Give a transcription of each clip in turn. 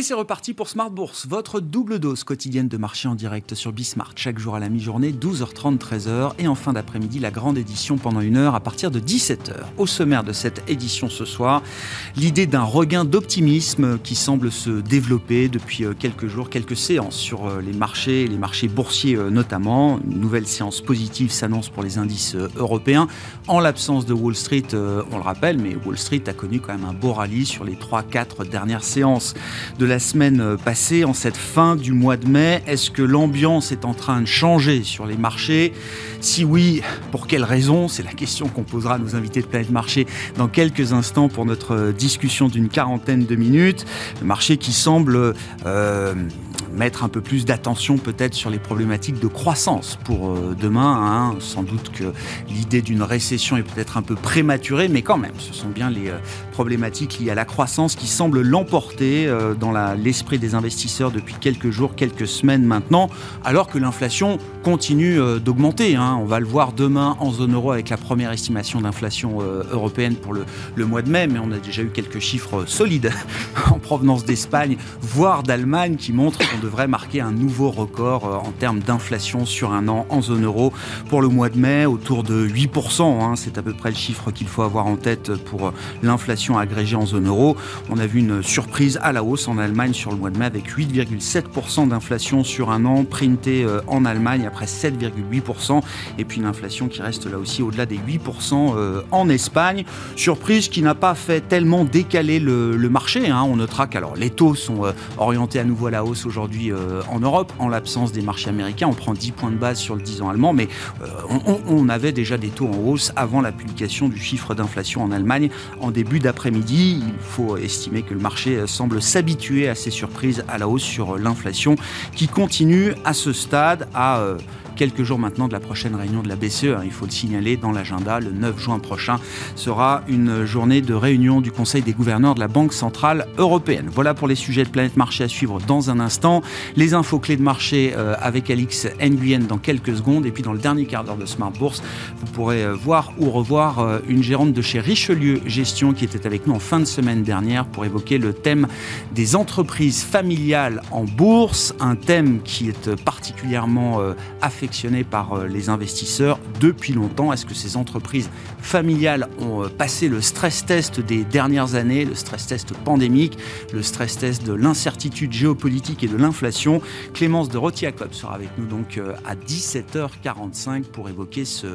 Et c'est reparti pour Smart Bourse, votre double dose quotidienne de marché en direct sur Bismart. Chaque jour à la mi-journée, 12h30, 13h. Et en fin d'après-midi, la grande édition pendant une heure à partir de 17h. Au sommaire de cette édition ce soir, l'idée d'un regain d'optimisme qui semble se développer depuis euh, quelques jours, quelques séances sur euh, les marchés, les marchés boursiers euh, notamment. Une nouvelle séance positive s'annonce pour les indices européens. En l'absence de Wall Street, on le rappelle, mais Wall Street a connu quand même un beau rallye sur les 3-4 dernières séances de la semaine passée, en cette fin du mois de mai. Est-ce que l'ambiance est en train de changer sur les marchés? Si oui, pour quelles raisons C'est la question qu'on posera à nos invités de Planète Marché dans quelques instants pour notre discussion d'une quarantaine de minutes. Le marché qui semble euh, mettre un peu plus d'attention peut-être sur les problématiques de croissance pour euh, demain. Hein. Sans doute que l'idée d'une récession est peut-être un peu prématurée, mais quand même, ce sont bien les euh, problématiques liées à la croissance qui semblent l'emporter dans l'esprit des investisseurs depuis quelques jours, quelques semaines maintenant, alors que l'inflation continue euh, d'augmenter. Hein. On va le voir demain en zone euro avec la première estimation d'inflation euh, européenne pour le, mois de mai, mais on a déjà eu quelques chiffres solides en provenance d'Espagne, voire d'Allemagne, qui montrent qu'on devrait marquer un nouveau record euh, en termes d'inflation sur un an en zone euro pour le mois de mai, autour de 8%. Hein. C'est à peu près le chiffre qu'il faut avoir en tête pour l'inflation agrégée en zone euro. On a vu une surprise à la hausse en Allemagne sur le mois de mai avec 8,7% d'inflation sur un an printé en Allemagne après 7,8%. Et puis une inflation qui reste là aussi au-delà des 8% euh, en Espagne. Surprise qui n'a pas fait tellement décaler le, marché. Hein. On notera qu'alors les taux sont euh, orientés à nouveau à la hausse aujourd'hui euh, en Europe, en l'absence des marchés américains. On prend 10 points de base sur le 10 ans allemand, mais on, on, avait déjà des taux en hausse avant la publication du chiffre d'inflation en Allemagne en début d'après-midi. Il faut estimer que le marché semble s'habituer à ces surprises à la hausse sur l'inflation qui continue à ce stade à quelques jours maintenant de la prochaine réunion de la BCE. Hein, il faut le signaler dans l'agenda. Le 9 juin prochain sera une journée de réunion du Conseil des gouverneurs de la Banque Centrale Européenne. Voilà pour les sujets de Planète Marché à suivre dans un instant. Les infos clés de marché euh, avec Alix Nguyen dans quelques secondes. Et puis dans le dernier quart d'heure de Smart Bourse, vous pourrez euh, voir ou revoir euh, une gérante de chez Richelieu Gestion qui était avec nous en fin de semaine dernière pour évoquer le thème des entreprises familiales en bourse. Un thème qui est particulièrement affecté par euh, les investisseurs depuis longtemps. Est-ce que ces entreprises familiales ont euh, passé le stress test des dernières années, le stress test pandémique, le stress test de l'incertitude géopolitique et de l'inflation? Clémence de Rotiacob sera avec nous donc euh, à 17h45 pour évoquer ce,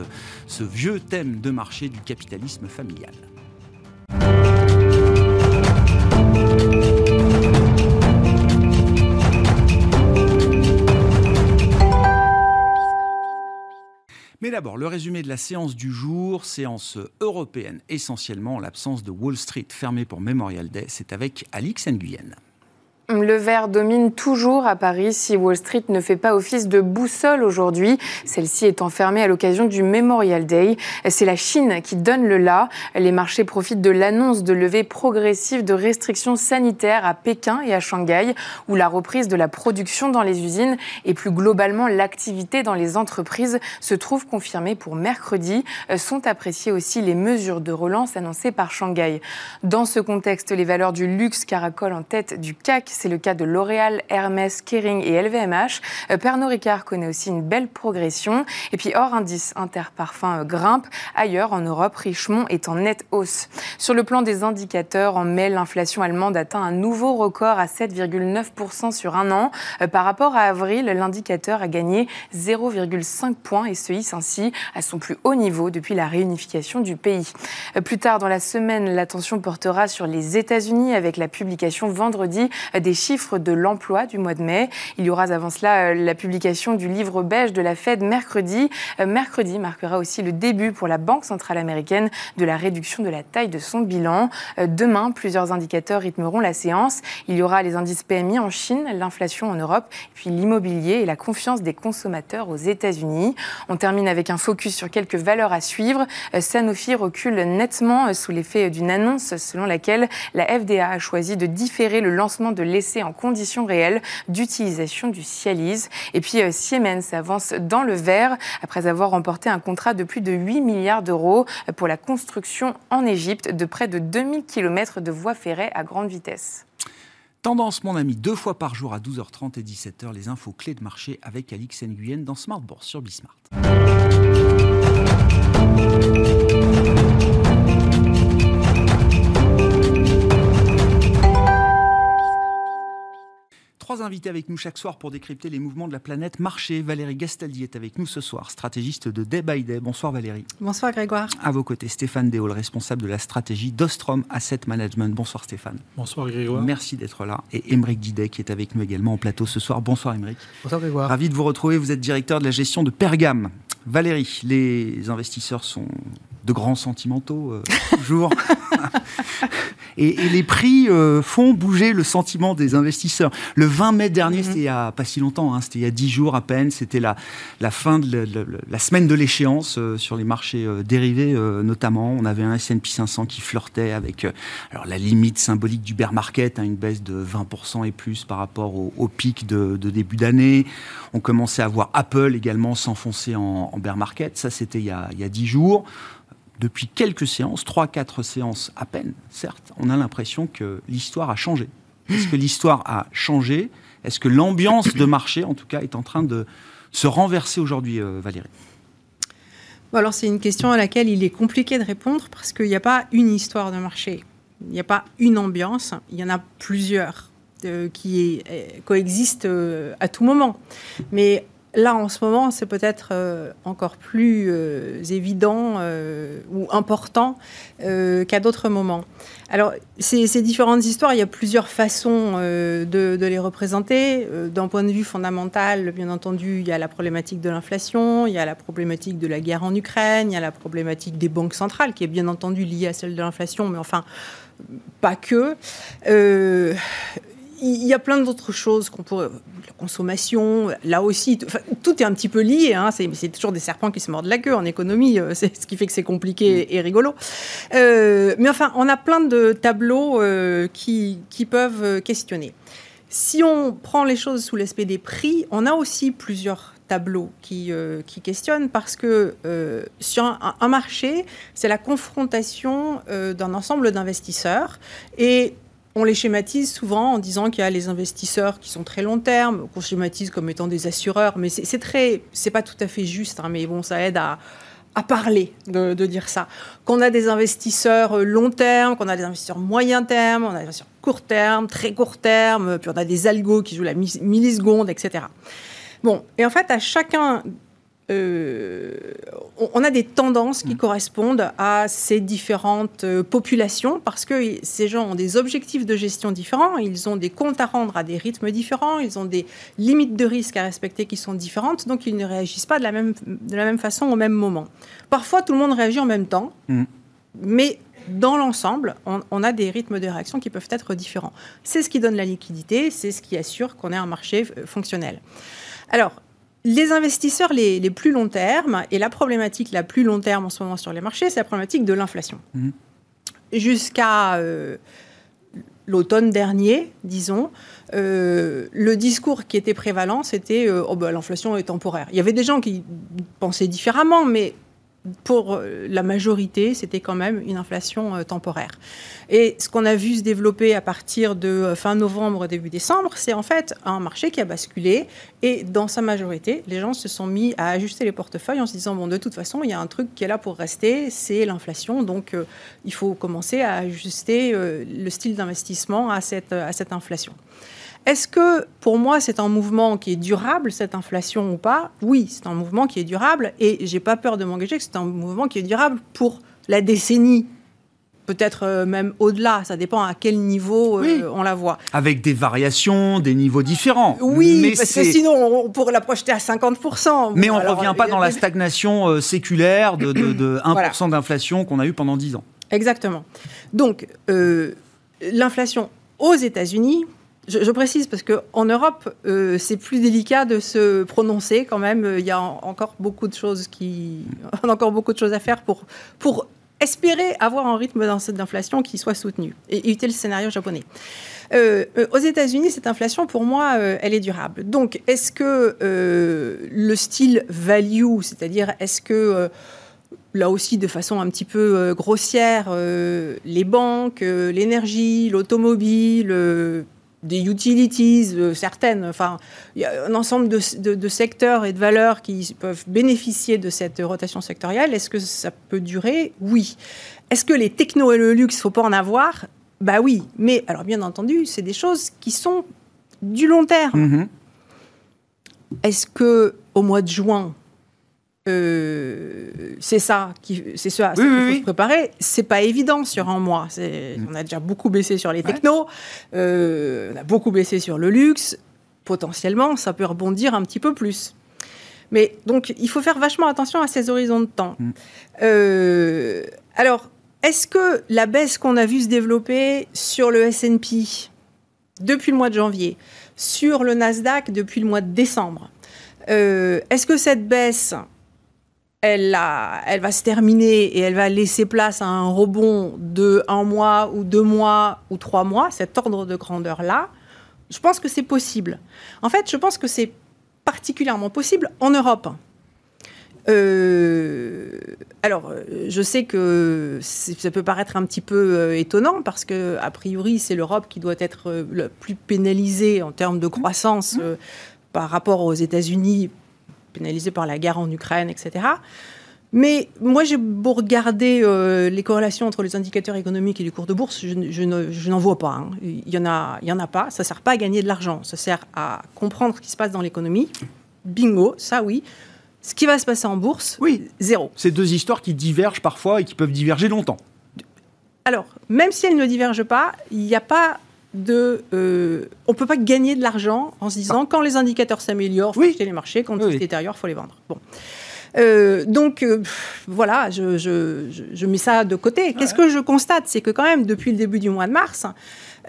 ce vieux thème de marché du capitalisme familial. Mais d'abord, le résumé de la séance du jour, séance européenne essentiellement en l'absence de Wall Street fermée pour Memorial Day, c'est avec Alix Nguyen. Le vert domine toujours à Paris si Wall Street ne fait pas office de boussole aujourd'hui. Celle-ci est enfermée à l'occasion du Memorial Day. C'est la Chine qui donne le là. Les marchés profitent de l'annonce de levée progressive de restrictions sanitaires à Pékin et à Shanghai, où la reprise de la production dans les usines et plus globalement l'activité dans les entreprises se trouve confirmée pour mercredi. Sont appréciées aussi les mesures de relance annoncées par Shanghai. Dans ce contexte, les valeurs du luxe caracolent en tête du CAC c'est le cas de L'Oréal, Hermès, Kering et LVMH. Euh, Pernod Ricard connaît aussi une belle progression. Et puis hors indice, Interparfum euh, grimpe. Ailleurs, en Europe, Richemont est en nette hausse. Sur le plan des indicateurs, en mai, l'inflation allemande atteint un nouveau record à 7,9% sur un an. Euh, par rapport à avril, l'indicateur a gagné 0,5 points et se hisse ainsi à son plus haut niveau depuis la réunification du pays. Plus tard dans la semaine, l'attention portera sur les États-Unis avec la publication vendredi des chiffres de l'emploi du mois de mai. Il y aura avant cela euh, la publication du livre beige de la Fed mercredi. Euh, mercredi marquera aussi le début pour la Banque centrale américaine de la réduction de la taille de son bilan. Euh, demain, plusieurs indicateurs rythmeront la séance. Il y aura les indices PMI en Chine, l'inflation en Europe, puis l'immobilier et la confiance des consommateurs aux États-Unis. On termine avec un focus sur quelques valeurs à suivre. Sanofi recule nettement sous l'effet d'une annonce selon laquelle la FDA a choisi de différer le lancement de laissé en conditions réelles d'utilisation du Cialis. Et puis euh, Siemens avance dans le vert après avoir remporté un contrat de plus de 8 milliards d'euros pour la construction en Égypte de près de 2000 km de voies ferrées à grande vitesse. Tendance, mon ami, deux fois par jour à 12h30 et 17h, les infos clés de marché avec Alix Nguyen dans Smart Bourse sur Bismart. Trois invités avec nous chaque soir pour décrypter les mouvements de la planète marché. Valérie Gastaldi est avec nous ce soir, stratégiste de Day by Day. Bonsoir Valérie. Bonsoir Grégoire. À vos côtés, Stéphane Déol, responsable de la stratégie d'Ostrom Asset Management. Bonsoir Stéphane. Bonsoir Grégoire. Merci d'être là. Et Émeric Didet qui est avec nous également en plateau ce soir. Bonsoir Émeric. Bonsoir Grégoire. Ravi de vous retrouver. Vous êtes directeur de la gestion de Pergam. Valérie, les investisseurs sont de grands sentimentaux, euh, toujours. et, et, les prix euh, font bouger le sentiment des investisseurs. Le 20 mai dernier, mm -hmm. c'était il y a pas si longtemps, hein, c'était il y a 10 jours à peine, c'était la, la fin de la, la, la semaine de l'échéance euh, sur les marchés dérivés notamment. On avait un S&P 500 qui flirtait avec alors, la limite symbolique du bear market, hein, une baisse de 20% et plus par rapport au, au pic de, de début d'année. On commençait à voir Apple également s'enfoncer en, en bear market. Ça, c'était il, il y a 10 jours depuis quelques séances, 3-4 séances à peine, certes, on a l'impression que l'histoire a changé. Est-ce que l'histoire a changé? Est-ce que l'ambiance de marché, en tout cas, est en train de se renverser aujourd'hui, euh, Valérie? Alors, c'est une question à laquelle il est compliqué de répondre parce qu'il n'y a pas une histoire de marché. Il n'y a pas une ambiance, il y en a plusieurs euh, qui euh, coexistent à tout moment. Mais Là, en ce moment, c'est peut-être euh, encore plus euh, évident euh, ou important qu'à d'autres moments. Alors, ces, différentes histoires, il y a plusieurs façons de, de, les représenter. D'un point de vue fondamental, bien entendu, il y a la problématique de l'inflation, il y a la problématique de la guerre en Ukraine, il y a la problématique des banques centrales, qui est bien entendu liée à celle de l'inflation, mais enfin, pas que il y a plein d'autres choses qu'on pourrait. La consommation, là aussi, enfin, tout est un petit peu lié. Hein, c'est toujours des serpents qui se mordent la queue en économie. C'est ce qui fait que c'est compliqué et rigolo. Euh, mais enfin, on a plein de tableaux euh, qui, qui, peuvent questionner. Si on prend les choses sous l'aspect des prix, on a aussi plusieurs tableaux qui, euh, qui questionnent parce que euh, sur un, un marché, c'est la confrontation euh, d'un ensemble d'investisseurs et on les schématise souvent en disant qu'il y a les investisseurs qui sont très long terme, qu'on schématise comme étant des assureurs, mais c'est très, c'est pas tout à fait juste, hein, mais bon, ça aide à, parler de, de, dire ça. Qu'on a des investisseurs long terme, qu'on a des investisseurs moyen terme, on a des investisseurs court terme, très court terme, puis on a des algos qui jouent la milliseconde, etc. Bon, et en fait, à chacun euh, on a des tendances qui mmh. correspondent à ces différentes euh, populations parce que ces gens ont des objectifs de gestion différents, ils ont des comptes à rendre à des rythmes différents, ils ont des limites de risque à respecter qui sont différentes, donc ils ne réagissent pas de la même, de la même façon au même moment. Parfois, tout le monde réagit en même temps, mmh. mais dans l'ensemble, on, on, a des rythmes de réaction qui peuvent être différents. C'est ce qui donne la liquidité, c'est ce qui assure qu'on ait un marché euh, fonctionnel. Alors, les investisseurs les, les, plus long terme, et la problématique la plus long terme en ce moment sur les marchés, c'est la problématique de l'inflation. Mmh. Jusqu'à euh, l'automne dernier, disons, euh, le discours qui était prévalent, c'était euh, oh ben, l'inflation est temporaire. Il y avait des gens qui pensaient différemment, mais pour la majorité, c'était quand même une inflation euh, temporaire. Et ce qu'on a vu se développer à partir de euh, fin novembre, début décembre, c'est en fait un marché qui a basculé. Et dans sa majorité, les gens se sont mis à ajuster les portefeuilles en se disant, bon, de toute façon, il y a un truc qui est là pour rester, c'est l'inflation. Donc, euh, il faut commencer à ajuster euh, le style d'investissement à cette, à cette inflation. Est-ce que pour moi c'est un mouvement qui est durable, cette inflation ou pas? Oui, c'est un mouvement qui est durable et j'ai pas peur de m'engager que c'est un mouvement qui est durable pour la décennie. Peut-être euh, même au-delà, ça dépend à quel niveau euh, on la voit. Avec des variations, des niveaux différents. Oui, mais parce que sinon on pourrait la projeter à 50%. Mais on ne revient pas dans la stagnation euh, séculaire de, de, de 1% voilà. d'inflation qu'on a eu pendant 10 ans. Exactement. Donc, l'inflation aux États-Unis, je, précise parce qu'en Europe, euh, c'est plus délicat de se prononcer quand même. Il y a en, encore beaucoup de choses qui, on encore beaucoup de choses à faire pour pour espérer avoir un rythme d'inflation qui soit soutenu et éviter le scénario japonais. Euh, euh, aux États-Unis, cette inflation, pour moi, euh, elle est durable. Donc, est-ce que euh, le style value, c'est-à-dire est-ce que euh, là aussi de façon un petit peu euh, grossière, les banques, l'énergie, l'automobile, des utilities, certaines, enfin, il y a un ensemble de, secteurs et de valeurs qui peuvent bénéficier de cette rotation sectorielle. Est-ce que ça peut durer? Oui. Est-ce que les technos et le luxe, faut pas en avoir? Bah oui. Mais alors, bien entendu, c'est des choses qui sont du long terme. Mm-hmm. Est-ce que au mois de juin, euh, c'est ça c'est ça, qu'il faut se préparer. C'est pas évident sur un mois. Mm. On a déjà beaucoup baissé sur les technos, euh, on a beaucoup baissé sur le luxe. Potentiellement, ça peut rebondir un petit peu plus. Mais donc, il faut faire vachement attention à ces horizons de temps. Mm. Euh, alors, est-ce que la baisse qu'on a vue se développer sur le S&P depuis le mois de janvier, sur le Nasdaq depuis le mois de décembre, est-ce que cette baisse elle, elle va se terminer et elle va laisser place à un rebond de un mois ou deux mois ou trois mois, cet ordre de grandeur-là, je pense que c'est possible. En fait, je pense que c'est particulièrement possible en Europe. Euh, alors, je sais que ça peut paraître un petit peu euh, étonnant parce que, a priori, c'est l'Europe qui doit être euh, le plus pénalisée en termes de croissance mmh. par rapport aux États-Unis pénalisé par la guerre en Ukraine, etc. Mais moi, j'ai beau regarder euh, les corrélations entre les indicateurs économiques et les cours de bourse, je, n'en vois pas. Hein. Il n'y en, a, il y en a pas. Ça ne sert pas à gagner de l'argent. Ça sert à comprendre ce qui se passe dans l'économie. Bingo, ça oui. Ce qui va se passer en bourse, oui. zéro. C'est deux histoires qui divergent parfois et qui peuvent diverger longtemps. Alors, même si elles ne divergent pas, il n'y a pas de. Euh, on ne peut pas gagner de l'argent en se disant quand les indicateurs s'améliorent, il faut acheter les marchés, quand ils se détériorent, il faut les vendre. Bon. Euh, donc euh, voilà, je, mets ça de côté. Qu'est-ce que je constate? C'est que quand même, depuis le début du mois de mars,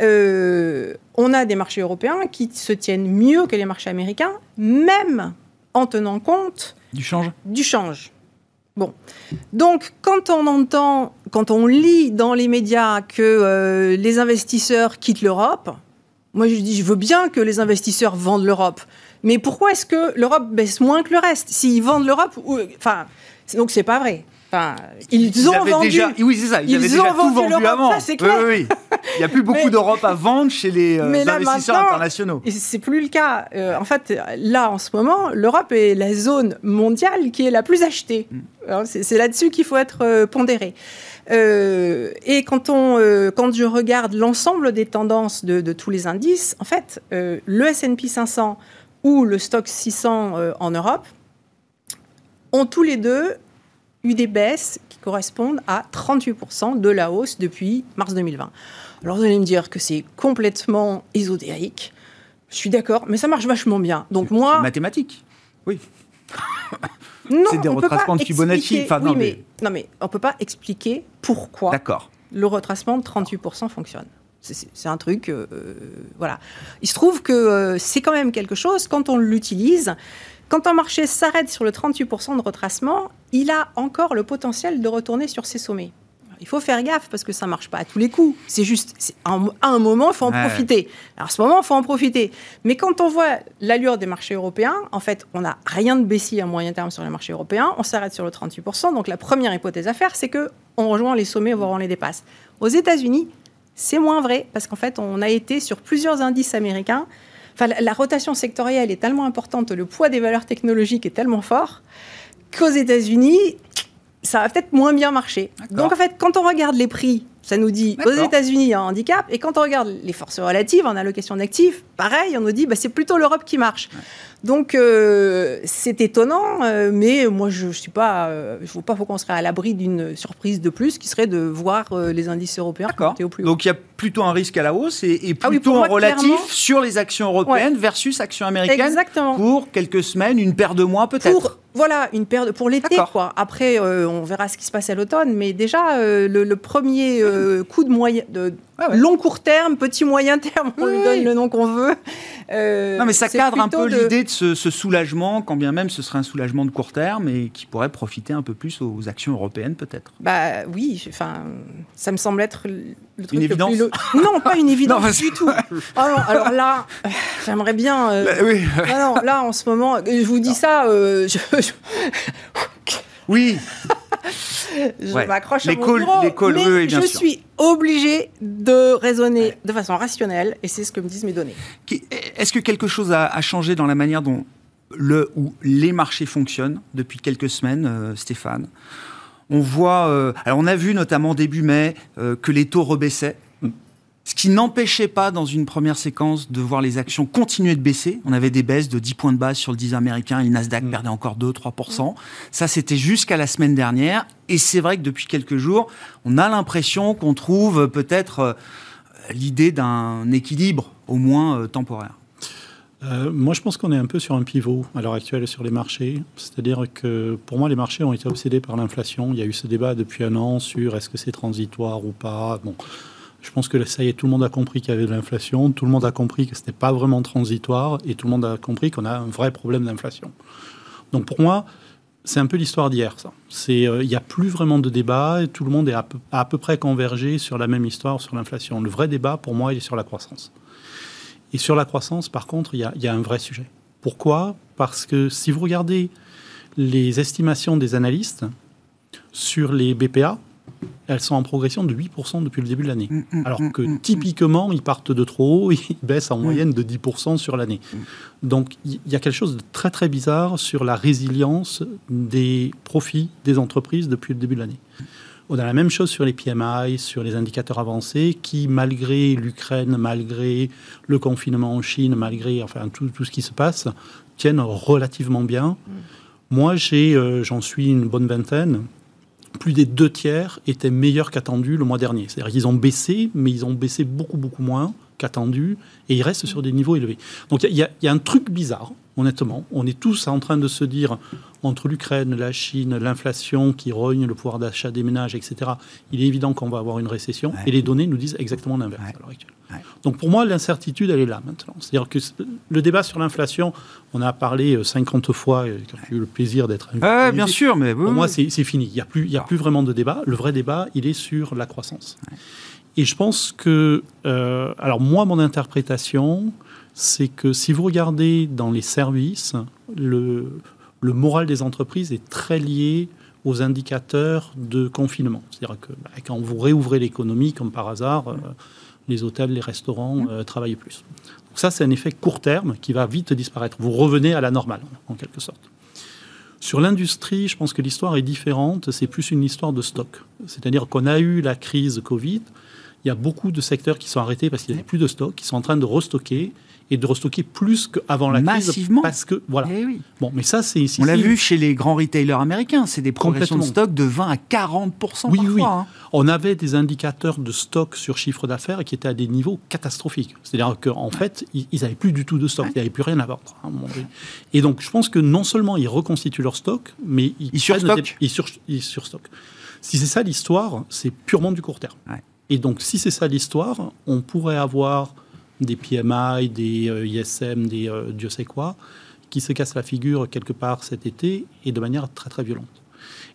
on a des marchés européens qui se tiennent mieux que les marchés américains, même en tenant compte du change? Du change. Bon. Donc, quand on entend, quand on lit dans les médias que euh, les investisseurs quittent l'Europe, moi je dis, je veux bien que les investisseurs vendent l'Europe. Mais pourquoi est-ce que l'Europe baisse moins que le reste? S'ils vendent l'Europe, enfin, donc c'est pas vrai ils, ont vendu. Déjà, oui, c'est ça. Ils, avaient déjà tout vendu avant. Ça, clair. Oui, Il n'y a plus beaucoup d'Europe à vendre chez les euh, investisseurs internationaux. C'est plus le cas. Euh, en fait, là, en ce moment, l'Europe est la zone mondiale qui est la plus achetée. Mm. C'est là-dessus qu'il faut être euh, pondéré. et quand, on, quand je regarde l'ensemble des tendances de, de, tous les indices, en fait, le S&P 500 ou le stock 600 en Europe ont tous les deux eu des baisses qui correspondent à 38% de la hausse depuis mars 2020. Alors vous allez me dire que c'est complètement ésotérique. Je suis d'accord, mais ça marche vachement bien. Donc moi, mathématique. Oui. c'est des retracements de Fibonacci. Enfin, non, mais... non, mais on peut pas expliquer pourquoi le retracement de 38% fonctionne. C'est un truc, euh, voilà. Il se trouve que euh, c'est quand même quelque chose quand on l'utilise. Quand un marché s'arrête sur le 38% de retracement, il a encore le potentiel de retourner sur ses sommets. Il faut faire gaffe parce que ça ne marche pas à tous les coups. C'est juste, à un moment, il faut en profiter. Alors, à ce moment, il faut en profiter. Mais quand on voit l'allure des marchés européens, en fait, on n'a rien de baissier à moyen terme sur les marchés européens. On s'arrête sur le 38%. Donc, la première hypothèse à faire, c'est que on rejoint les sommets, voire on les dépasse. Aux États-Unis, c'est moins vrai parce qu'en fait, on a été sur plusieurs indices américains Enfin, la, rotation sectorielle est tellement importante, le poids des valeurs technologiques est tellement fort qu'aux États-Unis, ça va peut-être moins bien marcher. Donc en fait, quand on regarde les prix, ça nous dit aux États-Unis il y a un handicap, et quand on regarde les forces relatives en allocation d'actifs, pareil, on nous dit bah, c'est plutôt l'Europe qui marche. Donc euh, c'est étonnant, euh, mais moi je ne suis pas, euh, je ne vois pas qu'on serait à l'abri d'une surprise de plus, qui serait de voir les indices européens monter au plus haut. Donc il y a plutôt un risque à la hausse et, ah plutôt un relatif sur les actions européennes versus actions américaines Exactement. pour quelques semaines, une paire de mois peut-être. Voilà, une paire pour l'été quoi. Après, on verra ce qui se passe à l'automne, mais déjà le, premier coup de moyen, de long court terme, petit moyen terme, on lui donne le nom qu'on veut. non, mais ça cadre un peu l'idée ce, soulagement, quand bien même ce serait un soulagement de court terme et qui pourrait profiter un peu plus aux actions européennes peut-être Bah oui, enfin, ça me semble être le truc une évidence. Non, pas une évidence du tout. alors, ah alors là, j'aimerais bien. Euh, bah, oui. non, là en ce moment, je vous dis ça. Euh, oui. je m'accroche à mon bureau, les calls, mais oui, bien je sûr. suis obligé de raisonner de façon rationnelle, et c'est ce que me disent mes données. Est-ce que quelque chose a, a, changé dans la manière dont le ou les marchés fonctionnent depuis quelques semaines, euh, Stéphane? On voit, euh, alors on a vu notamment début mai euh, que les taux rebaissaient. Ce qui n'empêchait pas, dans une première séquence, de voir les actions continuer de baisser. On avait des baisses de 10 points de base sur le 10 américain et le Nasdaq mmh. perdait encore 2-3%. Mmh. Ça, c'était jusqu'à la semaine dernière. Et c'est vrai que depuis quelques jours, on a l'impression qu'on trouve peut-être euh, l'idée d'un équilibre, au moins euh, temporaire. Euh, moi, je pense qu'on est un peu sur un pivot à l'heure actuelle sur les marchés. C'est-à-dire que pour moi, les marchés ont été obsédés par l'inflation. Il y a eu ce débat depuis un an sur est-ce que c'est transitoire ou pas. Bon, je pense que ça y est, tout le monde a compris qu'il y avait de l'inflation, tout le monde a compris que ce n'était pas vraiment transitoire, et tout le monde a compris qu'on a un vrai problème d'inflation. Donc pour moi, c'est un peu l'histoire d'hier, ça. Euh, il n'y a plus vraiment de débat, tout le monde est à peu, à peu près convergé sur la même histoire, sur l'inflation. Le vrai débat, pour moi, il est sur la croissance. Et sur la croissance, par contre, il y y a un vrai sujet. Pourquoi? Parce que si vous regardez les estimations des analystes sur les BPA, elles sont en progression de 8% depuis le début de l'année. Mm, mm, Alors que mm, typiquement, ils partent de trop haut, ils baissent en moyenne de 10% sur l'année. Donc il y a quelque chose de très très bizarre sur la résilience des profits des entreprises depuis le début de l'année. On a la même chose sur les PMI, sur les indicateurs avancés, qui, malgré l'Ukraine, malgré le confinement en Chine, malgré enfin, tout, tout ce qui se passe, tiennent relativement bien. Moi, j'ai, euh, j'en suis une bonne vingtaine plus des deux tiers étaient meilleurs qu'attendus le mois dernier. C'est-à-dire qu'ils ont baissé, mais ils ont baissé beaucoup, beaucoup moins qu'attendus, et ils restent sur des niveaux élevés. Donc il y, y, a un truc bizarre, honnêtement. On est tous en train de se dire, entre l'Ukraine, la Chine, l'inflation qui rogne le pouvoir d'achat des ménages, etc., il est évident qu'on va avoir une récession, et les données nous disent exactement l'inverse à l'heure actuelle. Donc pour moi, l'incertitude, elle est là maintenant. C'est-à-dire que le débat sur l'inflation, on a parlé 50 euh, fois, j'ai eu le plaisir d'être ah, bien sûr, mais pour moi, c'est fini. Il n'y a, plus, il a plus vraiment de débat. Le vrai débat, il est sur la croissance. Et je pense que, euh, alors moi, mon interprétation, c'est que si vous regardez dans les services, le, le moral des entreprises est très lié aux indicateurs de confinement. C'est-à-dire que bah, quand vous réouvrez l'économie, comme par hasard, euh, les hôtels, les restaurants euh, travaillent plus. Donc ça, c'est un effet court terme qui va vite disparaître. Vous revenez à la normale, en quelque sorte. Sur l'industrie, je pense que l'histoire est différente. C'est plus une histoire de stock. C'est-à-dire qu'on a eu la crise Covid. Il y a beaucoup de secteurs qui sont arrêtés parce qu'il n'y avait plus de stock, qui sont en train de restocker et de restocker plus qu'avant la crise. Massivement. Parce que, voilà. Eh oui. Bon, mais ça, c'est On l'a vu chez les grands retailers américains. C'est des progressions de stock de 20 à 40 Oui, parfois, oui. Hein. On avait des indicateurs de stock sur chiffre d'affaires qui étaient à des niveaux catastrophiques. C'est-à-dire qu'en fait, ils n'avaient plus du tout de stock. Il n'y avait plus rien à vendre. Hein, et donc, je pense que non seulement ils reconstituent leur stock, mais ils, ils surstockent. Des... Ils, sur... ils surstockent. Si c'est ça l'histoire, c'est purement du court terme. Ouais. Et donc, si c'est ça l'histoire, on pourrait avoir des PMI, des euh, ISM, des euh, Dieu sait quoi, qui se cassent la figure quelque part cet été et de manière très très violente.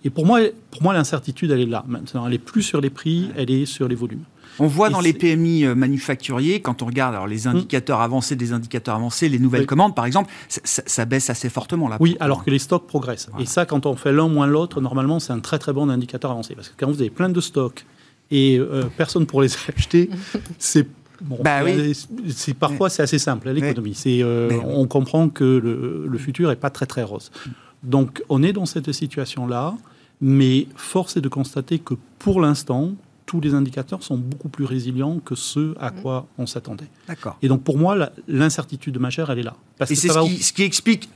Et pour moi, pour moi l'incertitude, elle est là maintenant. Elle est plus sur les prix, elle est sur les volumes. On voit et dans les PMI euh, manufacturiers, quand on regarde alors, les indicateurs mmh. avancés des indicateurs avancés, les nouvelles oui. commandes par exemple, ça, ça, baisse assez fortement là. Oui, alors que les stocks progressent. Voilà. Et ça, quand on fait l'un moins l'autre, normalement, c'est un très très bon indicateur avancé. Parce que quand vous avez plein de stocks et euh, personne pour les acheter, c'est Bon, bah oui. c'est parfois c'est assez simple l'économie. C'est euh, on comprend que le, le futur est pas très très rose. Donc on est dans cette situation là, mais force est de constater que pour l'instant tous les indicateurs sont beaucoup plus résilients que ceux à quoi on s'attendait. D'accord. Et donc pour moi l'incertitude majeure elle est là. Parce Et c'est ce, va... ce, qui explique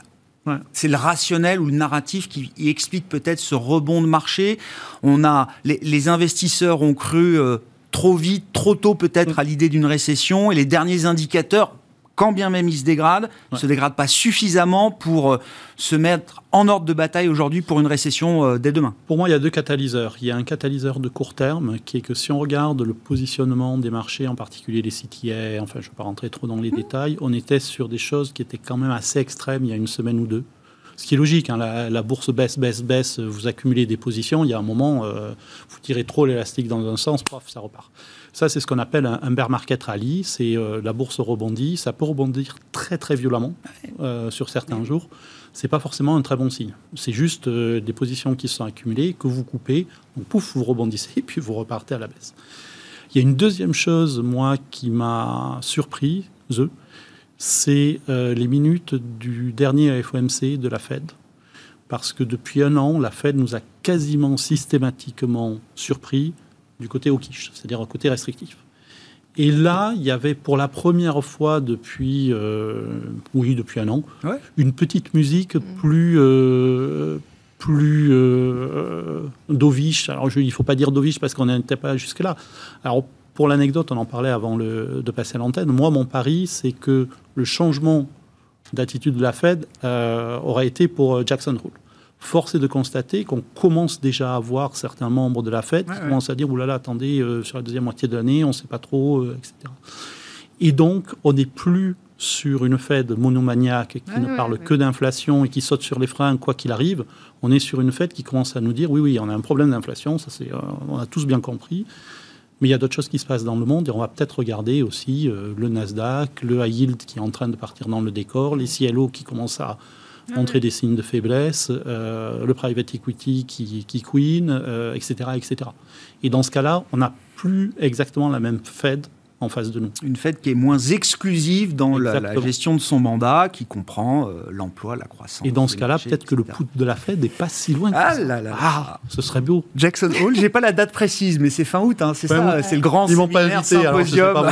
Ouais. C'est le rationnel ou le narratif qui explique peut-être ce rebond de marché. On a les, les investisseurs ont cru euh, trop vite, trop tôt peut-être à l'idée d'une récession, et les derniers indicateurs, quand bien même ils se dégradent, ne ouais. se dégradent pas suffisamment pour euh, se mettre en ordre de bataille aujourd'hui pour une récession euh, dès demain. Pour moi, il y a deux catalyseurs. Il y a un catalyseur de court terme, qui est que si on regarde le positionnement des marchés, en particulier les CTA, enfin je ne vais pas rentrer trop dans les mmh. détails, on était sur des choses qui étaient quand même assez extrêmes il y a une semaine ou deux. Ce qui est logique, hein, la, la, bourse baisse, baisse, baisse, vous accumulez des positions, il y a un moment, euh, vous tirez trop l'élastique dans un sens, pof, ça repart. Ça, c'est ce qu'on appelle un, un, bear market rally, c'est euh, la bourse rebondit, ça peut rebondir très très violemment euh, sur certains jours. c'est pas forcément un très bon signe. C'est juste des positions qui se sont accumulées, que vous coupez, donc pouf, vous rebondissez, et puis vous repartez à la baisse. Il y a une deuxième chose, moi, qui m'a surpris, c'est les minutes du dernier FOMC de la Fed parce que depuis un an, la Fed nous a quasiment systématiquement surpris du côté hawkish, c'est-à-dire au côté restrictif. Et là, il y avait pour la première fois depuis, euh, oui, depuis un an, une petite musique plus, euh, plus euh, dovish. Alors, je, il ne faut pas dire dovish parce qu'on n'était pas jusque-là. Alors, pour l'anecdote, on en parlait avant le, de passer à l'antenne. Moi, mon pari, c'est que le changement d'attitude de la Fed euh, aura été pour euh, Jackson Hole. Force est de constater qu'on commence déjà à voir certains membres de la Fed qui commencent à dire oulala, attendez, euh, sur la deuxième moitié de l'année, on ne sait pas trop, etc. Et donc, on n'est plus sur une Fed monomaniaque qui ne parle que d'inflation et qui saute sur les freins quoi qu'il arrive. On est sur une Fed qui commence à nous dire oui, oui, on a un problème d'inflation, ça c'est, on a tous bien compris. Mais il y a d'autres choses qui se passent dans le monde et on va peut-être regarder aussi euh, le Nasdaq, le high yield qui est en train de partir dans le décor, les CLO qui commencent à montrer des signes de faiblesse, euh, le private equity qui, qui queen, etc., euh, etc. Et dans ce cas-là, on n'a plus exactement la même Fed en face de nous. Une Fed qui est moins exclusive dans la, gestion de son mandat, qui comprend euh, l'emploi, la croissance. Et dans ce cas-là, peut-être que le poutre de la Fed n'est pas si loin. Que ah là là, ah, ce serait beau. Jackson Hole, j'ai pas la date précise, mais c'est fin août, hein, c'est ça, c'est le grand Ils pas invité, symposium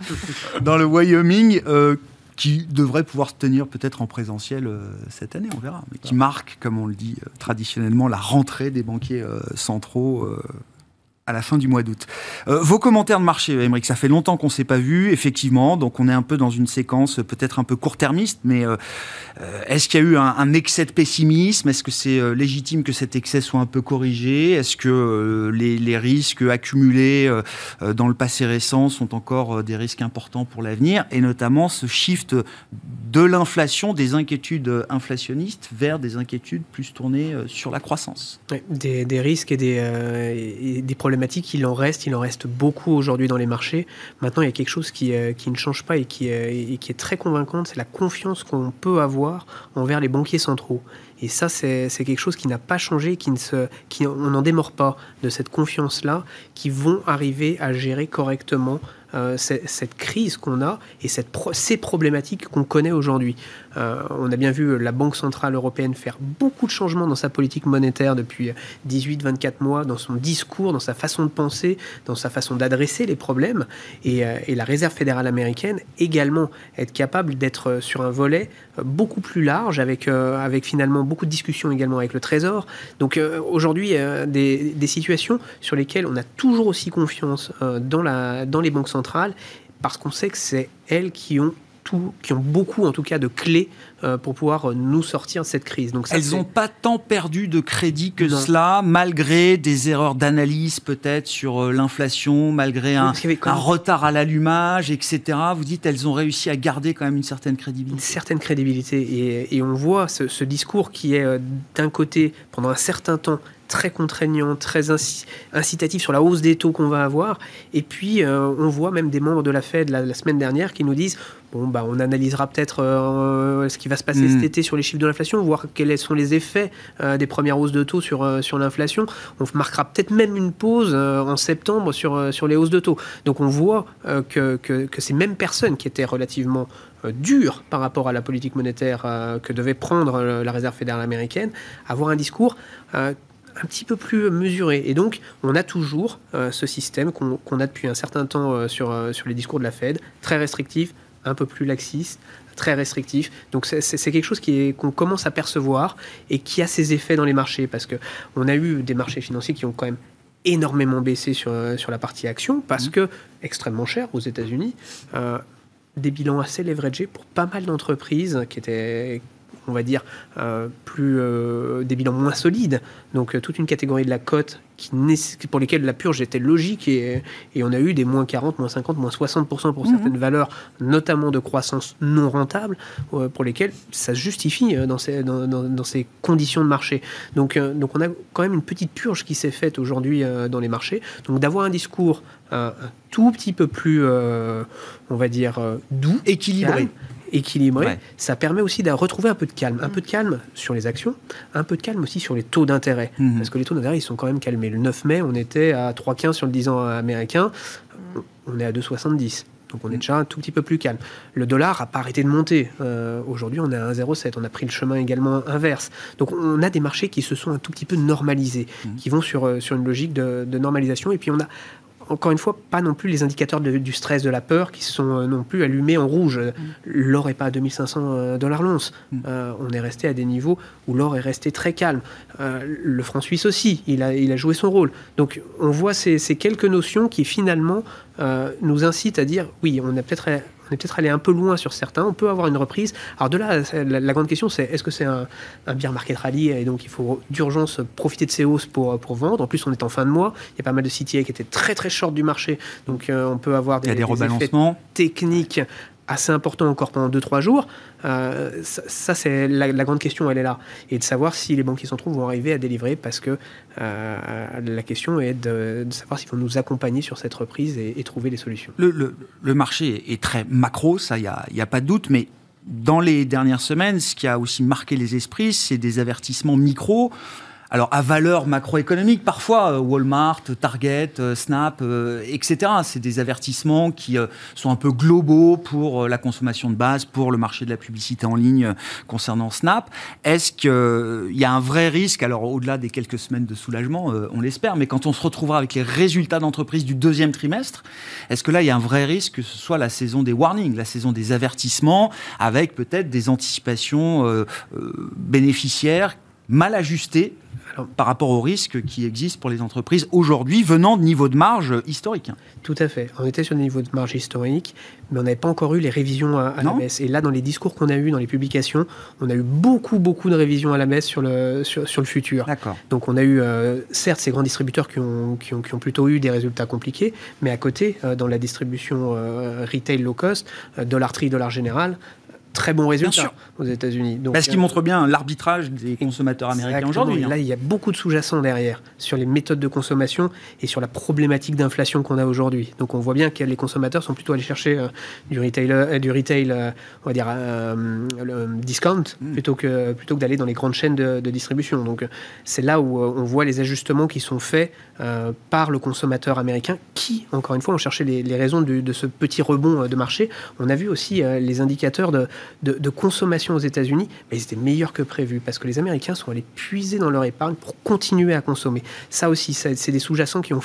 dans le Wyoming. Euh, qui devrait pouvoir se tenir peut-être en présentiel euh, cette année, on verra, mais qui marque, comme on le dit traditionnellement, la rentrée des banquiers centraux à la fin du mois d'août. Euh, vos commentaires de marché, Émeric, ça fait longtemps qu'on ne s'est pas vu, effectivement, donc on est un peu dans une séquence peut-être un peu court-termiste, mais euh, euh, est-ce qu'il y a eu un, excès de pessimisme? Est-ce que c'est légitime que cet excès soit un peu corrigé? Est-ce que les, risques accumulés dans le passé récent sont encore des risques importants pour l'avenir? Et notamment ce shift de l'inflation, des inquiétudes inflationnistes vers des inquiétudes plus tournées sur la croissance. Des, risques des, et des problèmes il en reste, il en reste beaucoup aujourd'hui dans les marchés. Maintenant, il y a quelque chose qui, euh, qui ne change pas et qui, euh, qui est très convaincante, c'est la confiance qu'on peut avoir envers les banquiers centraux. Et ça, c'est quelque chose qui n'a pas changé, qui ne se, qui, on n'en démord pas de cette confiance-là, qui vont arriver à gérer correctement euh, cette, crise qu'on a et cette ces problématiques qu'on connaît aujourd'hui. Euh, on a bien vu la Banque Centrale Européenne faire beaucoup de changements dans sa politique monétaire depuis 18-24 mois, dans son discours, dans sa façon de penser, dans sa façon d'adresser les problèmes. Et, euh, la Réserve fédérale américaine également être capable d'être sur un volet beaucoup plus large, avec, finalement beaucoup de discussions également avec le Trésor. Donc aujourd'hui, des, situations sur lesquelles on a toujours aussi confiance dans les banques centrales parce qu'on sait que c'est elles qui ont tout, qui ont beaucoup en tout cas de clés euh, pour pouvoir euh, nous sortir de cette crise. Donc elles n'ont pas tant perdu de crédit que cela, malgré des erreurs d'analyse peut-être sur euh, l'inflation, malgré un, retard à l'allumage, etc. Vous dites elles ont réussi à garder quand même une certaine crédibilité. Une certaine crédibilité et, on voit ce, ce discours qui est d'un côté pendant un certain temps très contraignant, très incitatif sur la hausse des taux qu'on va avoir. Et puis, euh, on voit même des membres de la Fed la, semaine dernière qui nous disent bon, bah, on analysera peut-être euh, ce qui va se passer cet hmm. été sur les chiffres de l'inflation, voir quels sont les effets euh, des premières hausses de taux sur, sur l'inflation. On marquera peut-être même une pause en septembre sur, sur les hausses de taux. Donc, on voit que, que, que, ces mêmes personnes qui étaient relativement dures par rapport à la politique monétaire que devait prendre la Réserve fédérale américaine, avoir un discours un petit peu plus mesuré. Et donc, on a toujours euh, ce système qu'on a depuis un certain temps euh, sur, euh, sur les discours de la Fed, très restrictif, un peu plus laxiste, très restrictif. Donc, c'est quelque chose qu'on commence à percevoir et qui a ses effets dans les marchés, parce qu'on a eu des marchés financiers qui ont quand même énormément baissé sur, sur la partie action, parce mmh. que extrêmement cher aux États-Unis. des bilans assez leveragés pour pas mal d'entreprises qui étaient on va dire, euh, plus, euh, des bilans moins solides. Donc euh, toute une catégorie de la cote qui, pour lesquelles la purge était logique et, on a eu des moins 40, moins 50, moins 60% pour certaines mhm. valeurs, notamment de croissance non rentable, pour lesquelles ça se justifie dans ces, dans, ces conditions de marché. Donc, donc on a quand même une petite purge qui s'est faite aujourd'hui dans les marchés. Donc d'avoir un discours un tout petit peu plus, on va dire, doux, équilibré équilibré, ça permet aussi de retrouver un peu de calme. Un peu de calme sur les actions, un peu de calme aussi sur les taux d'intérêt. Mhm. Parce que les taux d'intérêt, ils sont quand même calmés. Le 9 mai, on était à 3,15 sur le 10 ans américain. On est à 2,70. Donc on est déjà un tout petit peu plus calme. Le dollar n'a pas arrêté de monter. Euh, aujourd'hui, on est à 1,07. On a pris le chemin également inverse. Donc on a des marchés qui se sont un tout petit peu normalisés, mhm. qui vont sur, euh, sur une logique de, de normalisation. Et puis on a encore une fois, pas non plus les indicateurs du stress, de la peur qui sont euh, non plus allumés en rouge. Mm. L'or n'est pas à 2500 euh, dollars l'once. Mm. Euh, on est resté à des niveaux où l'or est resté très calme. le franc suisse aussi, il a, il a joué son rôle. Donc on voit ces, ces quelques notions qui finalement nous incitent à dire oui, on a peut-être on est peut-être allé un peu loin sur certains, on peut avoir une reprise. Alors de là, la, grande question, c'est est-ce que c'est un, un beer market rally et donc il faut d'urgence profiter de ces hausses pour, pour vendre. En plus, on est en fin de mois, il y a pas mal de CTA qui étaient très très short du marché, donc euh, on peut avoir des, des, rebalancements techniques assez important encore pendant 2-3 jours. Euh, ça, c'est la, grande question, elle est là. Et de savoir si les banquiers centraux vont arriver à délivrer, parce que euh, la question est de, savoir s'ils vont nous accompagner sur cette reprise et, trouver des solutions. Le, marché est très macro, ça, il n'y a pas de doute, mais dans les dernières semaines, ce qui a aussi marqué les esprits, c'est des avertissements micro alors à valeur macroéconomique, parfois euh, Walmart, Target, euh, Snap, euh, etc. C'est des avertissements qui sont un peu globaux pour la consommation de base, pour le marché de la publicité en ligne concernant Snap. Est-ce qu'il y a un vrai risque, alors au-delà des quelques semaines de soulagement, on l'espère, mais quand on se retrouvera avec les résultats d'entreprise du deuxième trimestre, est-ce que là il y a un vrai risque que ce soit la saison des warnings, la saison des avertissements, avec peut-être des anticipations bénéficiaires mal ajustées par rapport aux risques qui existent pour les entreprises aujourd'hui venant de niveaux de marge historiques. Tout à fait. On était sur des niveaux de marge historiques, mais on n'avait pas encore eu les révisions à, la baisse. Et là, dans les discours qu'on a eus, dans les publications, on a eu beaucoup, beaucoup de révisions à la baisse sur le, sur, sur le futur. D'accord. Donc on a eu, euh, certes, ces grands distributeurs qui ont, qui ont, qui, ont, plutôt eu des résultats compliqués, mais à côté, euh, dans la distribution euh, retail low cost, dollar tri, dollar général, très bons résultats aux États-Unis. Parce qu'il montre bien l'arbitrage des consommateurs américains aujourd'hui. Hein. Là, il y a beaucoup de sous-jacents derrière sur les méthodes de consommation et sur la problématique d'inflation qu'on a aujourd'hui. Donc, on voit bien que les consommateurs sont plutôt allés chercher euh, du retail, euh, du retail euh, on va dire, discount mm. plutôt que, plutôt que d'aller dans les grandes chaînes de, distribution. Donc, c'est là où on voit les ajustements qui sont faits par le consommateur américain qui, encore une fois, ont cherché les, les raisons de, ce petit rebond de marché. On a vu aussi les indicateurs de, de, consommation aux États-Unis, mais ils étaient meilleurs que prévu parce que les Américains sont allés puiser dans leur épargne pour continuer à consommer. Ça aussi, c'est des sous-jacents qui ont,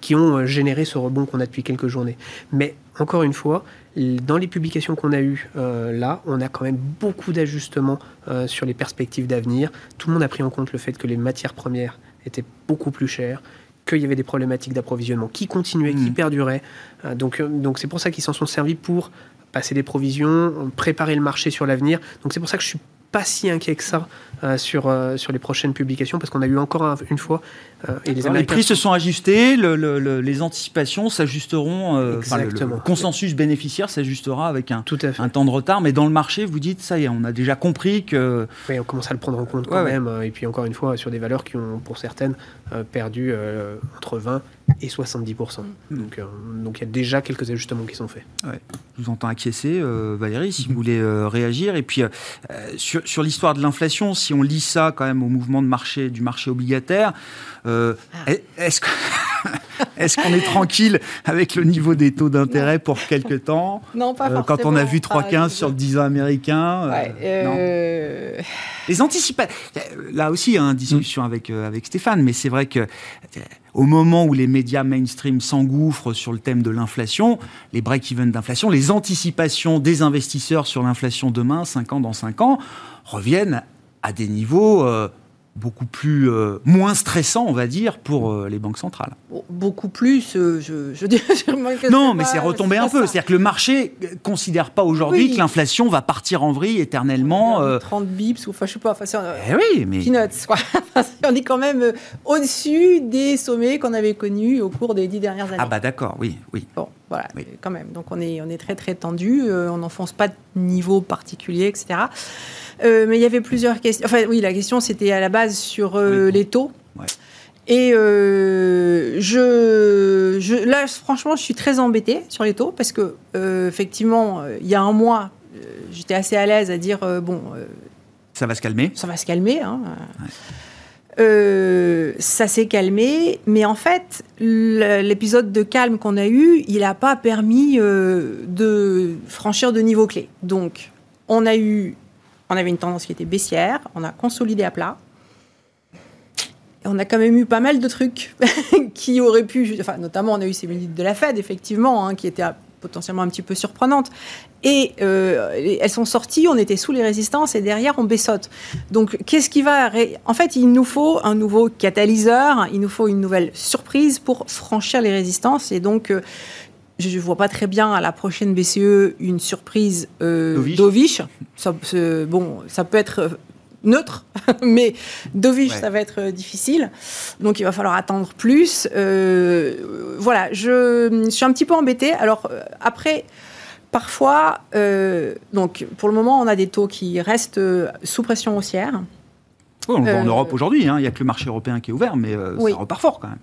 qui ont euh, généré ce rebond qu'on a depuis quelques journées. Mais encore une fois, dans les publications qu'on a eues euh, là, on a quand même beaucoup d'ajustements euh, sur les perspectives d'avenir. Tout le monde a pris en compte le fait que les matières premières étaient beaucoup plus chères, qu'il y avait des problématiques d'approvisionnement qui continuaient, qui mmh. perduraient. donc, donc c'est pour ça qu'ils s'en sont servis pour passer des provisions, préparer le marché sur l'avenir. Donc c'est pour ça que je suis pas si inquiet que ça euh, sur, euh, sur les prochaines publications, parce qu'on a eu encore une fois. Euh, et les, les, prix se sont ajustés, les anticipations s'ajusteront, le, consensus bénéficiaire s'ajustera avec un, un temps de retard, mais dans le marché, vous dites, ça y est, on a déjà compris que... Oui, on commence à le prendre en compte quand même, et puis encore une fois, sur des valeurs qui ont, pour certaines, perdu entre 20 et 70%. Mm. Donc, donc il y a déjà quelques ajustements qui sont faits. Je vous entends acquiescer, Valérie, si vous voulez réagir. Et puis, sur, sur, l'histoire de l'inflation, si on lit ça quand même au mouvement de marché, du marché obligataire, euh, ah. est-ce qu'on est, tranquille avec le niveau des taux d'intérêt pour quelques temps? Non, pas euh, Quand on a vu 3,15 sur le 10 ans américain euh, Les anticipations. Là aussi, hein, discussion avec, avec Stéphane, mais c'est vrai que au moment où les médias mainstream s'engouffrent sur le thème de l'inflation, les break-even d'inflation, les anticipations des investisseurs sur l'inflation demain, 5 ans dans 5 ans, reviennent à des niveaux euh, beaucoup plus euh, moins stressant, on va dire, pour euh, les banques centrales. Beaucoup plus, euh, je, je dirais. non, mais c'est retombé un peu. C'est-à-dire que le marché considère pas aujourd'hui que l'inflation va partir en vrille éternellement. 30 bips ou enfin je sais pas. Enfin, eh oui, mais peanuts. Quoi. on est quand même au-dessus des sommets qu'on avait connus au cours des dix dernières années. Ah bah d'accord, oui, oui. Bon, voilà, quand même. Donc on est on est très très tendu. on n'enfonce pas de niveau particulier, etc. Euh, mais il y avait plusieurs questions. Enfin, oui, la question, c'était à la base sur euh, les taux. Et euh, je, là, franchement, je suis très embêtée sur les taux parce que, effectivement, il y a un mois, j'étais assez à l'aise à dire bon. ça va se calmer. Ça va se calmer. Hein. ça s'est calmé, mais en fait, l'épisode de calme qu'on a eu, il n'a pas permis de franchir de niveau clé. Donc, on a eu, on avait une tendance qui était baissière, on a consolidé à plat, on a quand même eu pas mal de trucs qui auraient pu, enfin, notamment on a eu ces minutes de la Fed, effectivement, hein, qui étaient potentiellement un petit peu surprenantes. Et euh, elles sont sorties, on était sous les résistances et derrière on baissote. Donc qu'est-ce qui va... En fait, il nous faut un nouveau catalyseur, il nous faut une nouvelle surprise pour franchir les résistances. Et donc... Euh, je ne vois pas très bien à la prochaine BCE une surprise euh, Dovish. bon, ça peut être neutre, mais Dovich, ça va être euh, difficile. Donc, il va falloir attendre plus. Euh, voilà, je, suis un petit peu embêtée. Alors, euh, après, parfois, donc, pour le moment, on a des taux qui restent sous pression haussière. on le voit en Europe aujourd'hui. Hein. Il n'y a que le marché européen qui est ouvert, mais ça repart fort quand même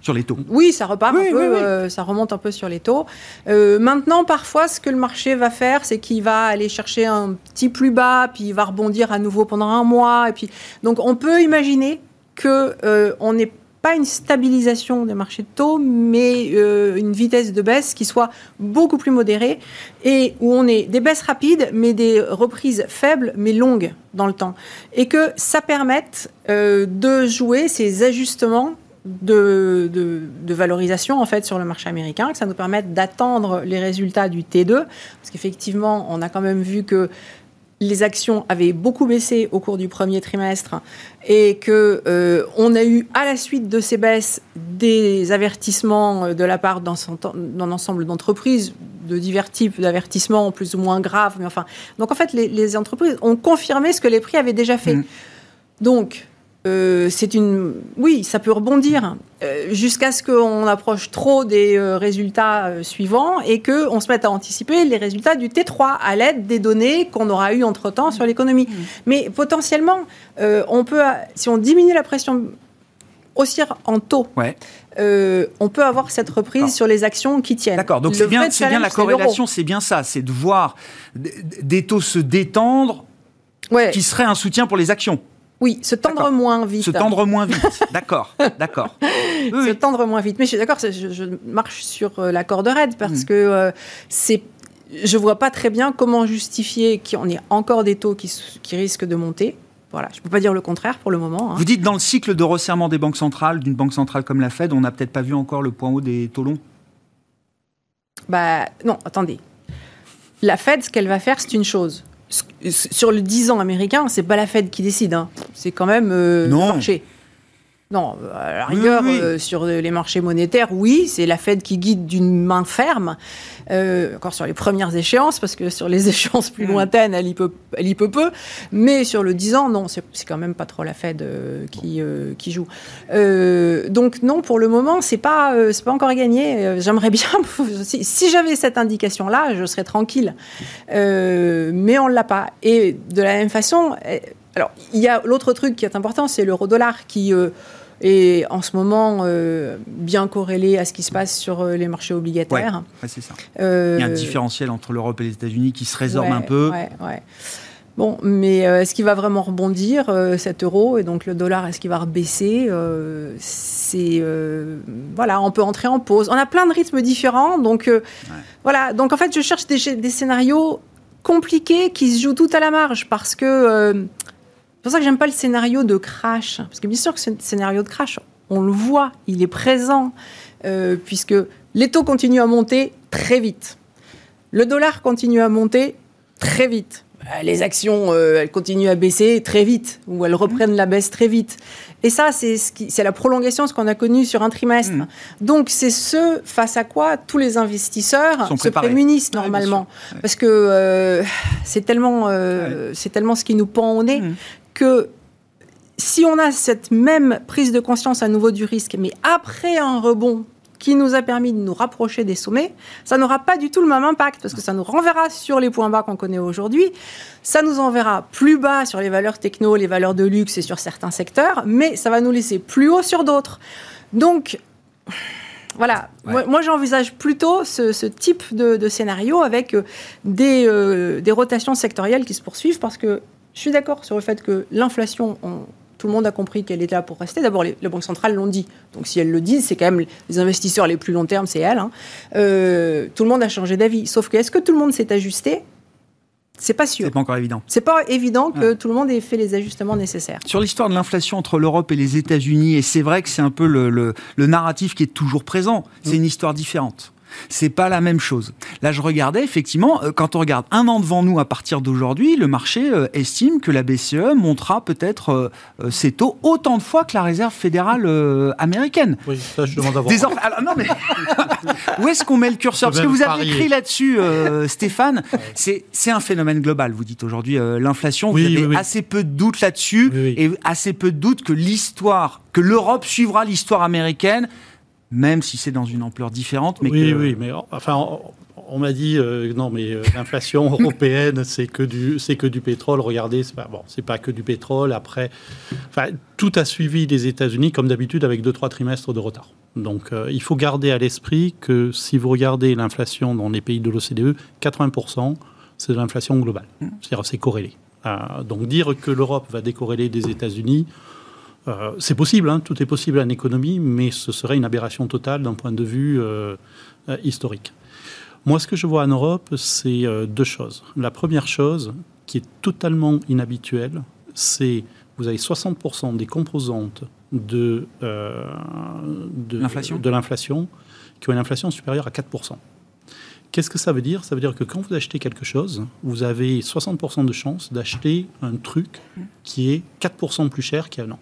sur les taux. Oui, ça repart un peu, euh, ça remonte un peu sur les taux. Euh, maintenant, parfois, ce que le marché va faire, c'est qu'il va aller chercher un petit plus bas, puis il va rebondir à nouveau pendant un mois. Et puis, donc, on peut imaginer que euh, on n'est pas une stabilisation des marchés de taux, mais une vitesse de baisse qui soit beaucoup plus modérée et où on ait des baisses rapides, mais des reprises faibles, mais longues dans le temps. Et que ça permette de jouer ces ajustements de, de, valorisation en fait sur le marché américain, que ça nous permette d'attendre les résultats du T2, parce qu'effectivement, on a quand même vu que les actions avaient beaucoup baissé au cours du premier trimestre et que euh, on a eu à la suite de ces baisses des avertissements de la part d'un ensemble d'entreprises de divers types d'avertissements plus ou moins graves mais enfin donc en fait les, entreprises ont confirmé ce que les prix avaient déjà fait mmh. donc euh, c'est une, oui, ça peut rebondir euh, jusqu'à ce qu'on approche trop des euh, résultats suivants et qu'on se mette à anticiper les résultats du T3 à l'aide des données qu'on aura eues entre temps sur l'économie. Mmh. Mais potentiellement, on peut, si on diminue la pression haussière en taux, on peut avoir cette reprise sur les actions qui tiennent. D'accord, donc c'est bien, bien la corrélation, c'est bien ça, c'est de voir des taux se détendre, qui serait un soutien pour les actions. Oui, se tendre moins vite. Se tendre moins vite, d'accord, d'accord. se tendre moins vite. Mais je suis d'accord, je, marche sur euh, la corde raide parce mm. que euh, c'est je vois pas très bien comment justifier qu'on ait encore des taux qui, risquent de monter. Voilà, je ne peux pas dire le contraire pour le moment. Hein. Vous dites dans le cycle de resserrement des banques centrales, d'une banque centrale comme la Fed, on n'a peut-être pas vu encore le point haut des taux longs? Bah non, attendez. La Fed, ce qu'elle va faire, c'est une chose sur le 10 ans américain, c'est pas la Fed qui décide. Hein. C'est quand même euh, le marché. Non, à la rigueur, euh, sur les marchés monétaires, oui, c'est la Fed qui guide d'une main ferme. Euh, encore sur les premières échéances, parce que sur les échéances plus mm. lointaines, elle y peut, elle y peut peu. Mais sur le 10 ans, non, c'est quand même pas trop la Fed euh, qui, euh, qui joue. donc non, pour le moment, c'est pas, c'est pas encore gagné. J'aimerais bien, si, si j'avais cette indication-là, je serais tranquille. mais on l'a pas. Et de la même façon, alors il y a l'autre truc qui est important, c'est l'euro-dollar qui et en ce moment euh, bien corrélé à ce qui se passe sur euh, les marchés obligataires. Ouais, c'est ça. Euh, Il y a un différentiel entre l'Europe et les États-Unis qui se résorbe un peu. Bon, mais est-ce qu'il va vraiment rebondir cet euro et donc le dollar est-ce qu'il va rebaisser C'est voilà, on peut entrer en pause. On a plein de rythmes différents, donc voilà. Donc en fait, je cherche des, des, scénarios compliqués qui se jouent tout à la marge parce que c'est pour ça que j'aime pas le scénario de crash. Parce que bien sûr que ce scénario de crash, on le voit, il est présent, euh, puisque les taux continuent à monter très vite. Le dollar continue à monter très vite. Euh, les actions, euh, elles continuent à baisser très vite, ou elles reprennent la baisse très vite. Et ça, c'est ce la prolongation de ce qu'on a connu sur un trimestre. Mmh. Donc, c'est ce face à quoi tous les investisseurs se prémunissent normalement. Parce que c'est tellement, c'est tellement ce qui nous pend au nez mmh que si on a cette même prise de conscience à nouveau du risque, mais après un rebond qui nous a permis de nous rapprocher des sommets, ça n'aura pas du tout le même impact parce que ça nous renverra sur les points bas qu'on connaît aujourd'hui, ça nous enverra plus bas sur les valeurs techno, les valeurs de luxe et sur certains secteurs, mais ça va nous laisser plus haut sur d'autres. Donc, Voilà. Ouais. Moi, moi, j'envisage plutôt ce, ce type de, de scénario avec euh, des, euh, des rotations sectorielles qui se poursuivent parce que je suis d'accord sur le fait que l'inflation, on- tout le monde a compris qu'elle était là pour rester. D'abord, les, les banques centrales l'ont dit. Donc, si elles le disent, c'est quand même les investisseurs les plus long terme, c'est elles. hein. Euh, tout le monde a changé d'avis. Sauf que, est-ce que tout le monde s'est ajusté? C'est pas sûr. C'est pas encore évident. C'est pas évident que Ouais. tout le monde ait fait les ajustements nécessaires. Sur l'histoire de l'inflation entre l'Europe et les États-Unis, et c'est vrai que c'est un peu le, le- le narratif qui est toujours présent, c'est une histoire différente. C'est pas la même chose. Là, je regardais effectivement, euh, quand on regarde un an devant nous à partir d'aujourd'hui, le marché euh, estime que la BCE montera peut-être euh, ses taux autant de fois que la Réserve fédérale américaine. Oui, ça, je demande à voir. Désormais, alors, non mais où est-ce qu'on met le curseur? Parce que vous avez écrit là-dessus, euh, Stéphane. C'est un phénomène global. Vous dites aujourd'hui euh, l'inflation. Oui, vous avez oui, oui. assez peu de doutes là-dessus et assez peu de doutes que l'histoire, que l'Europe suivra l'histoire américaine, même si c'est dans une ampleur différente. Mais oui, que- oui, mais enfin, on, on m'a dit euh, non, mais euh, l'inflation européenne, c'est que du, c'est que du pétrole. Regardez, c'est pas bon, c'est pas que du pétrole. Après, enfin, tout a suivi les États-Unis comme d'habitude avec deux trois trimestres de retard. Donc, euh, il faut garder à l'esprit que si vous regardez l'inflation dans les pays de l'OCDE, 80% c'est de l'inflation globale. C'est-à-dire, c'est corrélé. Euh, donc, dire que l'Europe va décorréler des États-Unis. Euh, c'est possible, hein, tout est possible en économie, mais ce serait une aberration totale d'un point de vue euh, euh, historique. Moi, ce que je vois en Europe, c'est euh, deux choses. La première chose, qui est totalement inhabituelle, c'est vous avez 60% des composantes de, de L'inflation qui ont une inflation supérieure à 4%. Qu'est-ce que ça veut dire? Ça veut dire que quand vous achetez quelque chose, vous avez 60% de chances d'acheter un truc qui est 4% plus cher qu'il y a un an.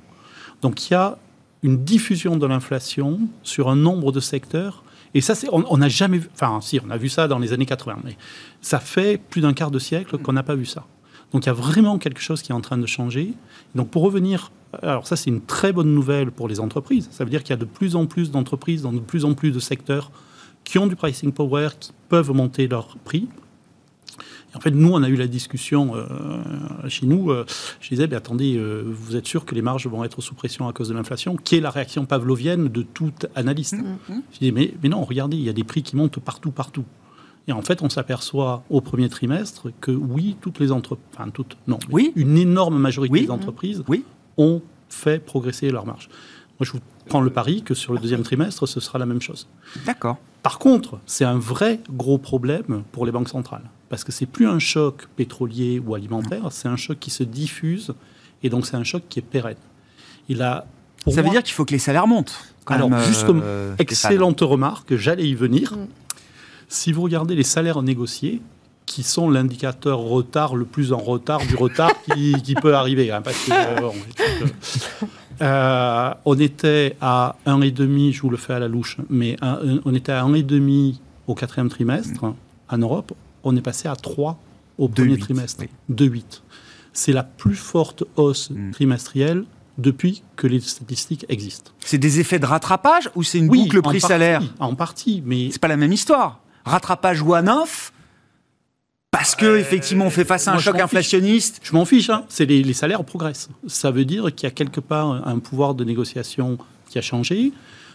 Donc il y a une diffusion de l'inflation sur un nombre de secteurs. Et ça, on n'a jamais vu. Enfin, si, on a vu ça dans les années 80, mais ça fait plus d'un quart de siècle qu'on n'a pas vu ça. Donc il y a vraiment quelque chose qui est en train de changer. Donc pour revenir, alors ça c'est une très bonne nouvelle pour les entreprises. Ça veut dire qu'il y a de plus en plus d'entreprises dans de plus en plus de secteurs qui ont du pricing power, qui peuvent monter leur prix. Et en fait, nous, on a eu la discussion euh, chez nous. euh, je disais, mais attendez, euh, vous êtes sûr que les marges vont être sous pression à cause de l'inflation Qui est la réaction pavlovienne de tout analyste Je dis, mais, mais non, regardez, il y a des prix qui montent partout, partout. Et en fait, on s'aperçoit au premier trimestre que oui, toutes les entreprises, enfin toutes, non, Oui. une énorme majorité Oui. des entreprises Oui. ont fait progresser leurs marges. Moi, je vous prends le pari que sur le deuxième trimestre, ce sera la même chose. D'accord. Par contre, c'est un vrai gros problème pour les banques centrales. Parce que c'est plus un choc pétrolier ou alimentaire, c'est un choc qui se diffuse et donc c'est un choc qui est pérenne. Il a, pour Ça veut dire qu'il faut que les salaires montent. quand alors, même, euh, justement, Stéphane. excellente remarque, j'allais y venir. Mm. Si vous regardez les salaires négociés, qui sont l'indicateur retard le plus en retard du retard qui, qui peut arriver. hein, parce que, euh, bon, euh, on était à 1,5, je vous le fais à la louche, mais un- on était à 1,5 au quatrième trimestre en Europe. On est passé à 3 au premier trimestre. oui. De 8. C'est la plus forte hausse Mm. trimestrielle depuis que les statistiques existent. C'est des effets de rattrapage ou c'est une Oui, boucle prix-salaire En partie, mais C'est pas la même histoire. Rattrapage one-off, parce que effectivement on fait face à un Euh, moi, choc inflationniste. je m'en fiche. hein. C'est les, les salaires progressent. Ça veut dire qu'il y a quelque part un, pouvoir de négociation qui a changé.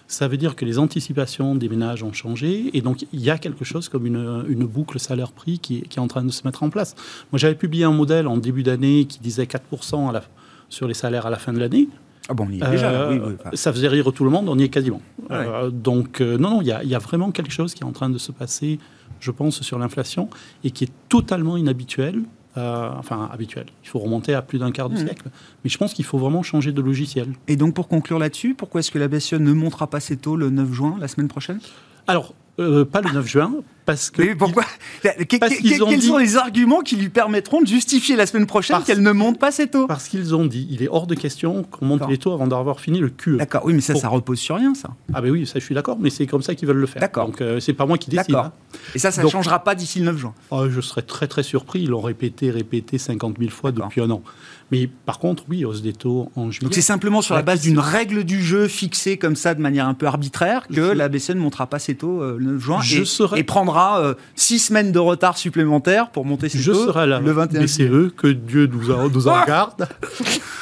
Ça veut dire que les anticipations des ménages ont changé. Et donc, il y a quelque chose comme une, une boucle salaire-prix qui, est- qui est en train de se mettre en place. Moi, j'avais publié un modèle en début d'année qui disait 4% à la- sur les salaires à la fin de l'année. Ah bon, on y est déjà. là, Euh, oui, oui, enfin. Ça faisait rire tout le monde, on y est quasiment. Ouais. Euh, donc, euh, non, non, il y, a- il y a vraiment quelque chose qui est en train de se passer, je pense, sur l'inflation et qui est totalement inhabituel. euh, enfin, habituel. Il faut remonter à plus d'un quart de Mhm. siècle. Mais je pense qu'il faut vraiment changer de logiciel. Et donc pour conclure là-dessus, pourquoi est-ce que la BCE ne montera pas ses taux le 9 juin, la semaine prochaine? Alors, euh, pas le 9 juin, parce que. Mais pourquoi Que- parce que- qu'ils ont Quels dit- sont les arguments qui lui permettront de justifier la semaine prochaine qu'elle ne monte pas ses taux Parce qu'ils ont dit, il est hors de question qu'on monte les taux avant d'avoir fini le QE. D'accord, oui, mais ça, Pour- ça repose sur rien, ça. Ah ben oui, ça je suis d'accord, mais c'est comme ça qu'ils veulent le faire. D'accord. Donc euh, c'est pas moi qui décide. D'accord. hein. Et ça, ça ne changera pas d'ici le 9 juin. Oh, je serais très très surpris. Ils l'ont répété, répété 50 000 fois depuis un an. Mais par contre, oui, hausse des taux en juillet. Donc c'est simplement sur la base d'une règle du jeu fixée comme ça de manière un peu arbitraire que la BCE ne montera pas ses taux euh, 9 juin Je et, serais- et prendra prendra euh, six semaines de retard supplémentaire pour monter ses Je taux serai là. le 21 Mais c'est eux que Dieu nous en, nous en garde.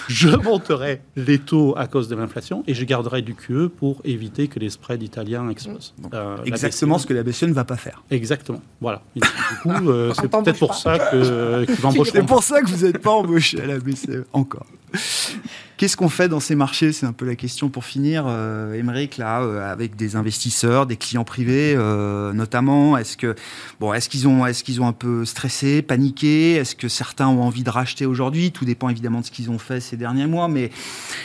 je monterai les taux à cause de l'inflation et je garderai du QE pour éviter que les spreads italiens explosent. Euh, la Exactement BCE ce que la BCE ne va pas faire. Exactement. Voilà. Et du coup, euh, c'est peut-être pour pas. ça que, qu'ils m'embaucheront C'est pour ça que vous n'êtes pas embauché à la BCE encore. Qu'est-ce qu'on fait dans ces marchés? C'est un peu la question pour finir. Euh, là, euh, avec des investisseurs, des clients privés, euh, notamment, est-ce que bon, est-ce qu'ils ont, est-ce qu'ils ont un peu stressé, paniqué? Est-ce que certains ont envie de racheter aujourd'hui? Tout dépend évidemment de ce qu'ils ont fait ces derniers mois, mais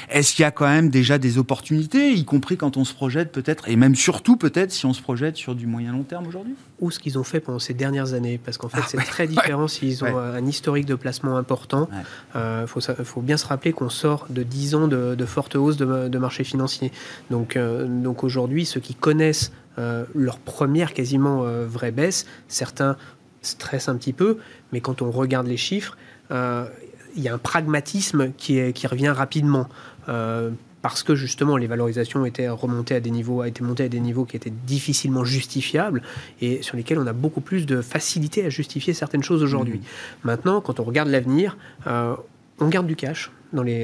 est-ce qu'il y a quand même déjà des opportunités, y compris quand on se projette peut-être, et même surtout peut-être si on se projette sur du moyen long terme aujourd'hui? Ou ce qu'ils ont fait pendant ces dernières années, parce qu'en fait Ah, c'est ouais, très différent s'ils ont ouais. euh, un historique de placement important. Il Ouais. faut, bien se rappeler qu'on sort de 10 ans de, de forte hausse de, de marché financier. Donc, euh, donc aujourd'hui, ceux qui connaissent euh, leur première quasiment euh, vraie baisse, certains stressent un petit peu, mais quand on regarde les chiffres, euh, il y a un pragmatisme qui, est, qui revient rapidement. Euh, parce que justement les valorisations étaient remontées à des niveaux, montées à des niveaux qui étaient difficilement justifiables et sur lesquels on a beaucoup plus de facilité à justifier certaines choses aujourd'hui. Maintenant, quand on regarde l'avenir, euh, on garde du cash dans les,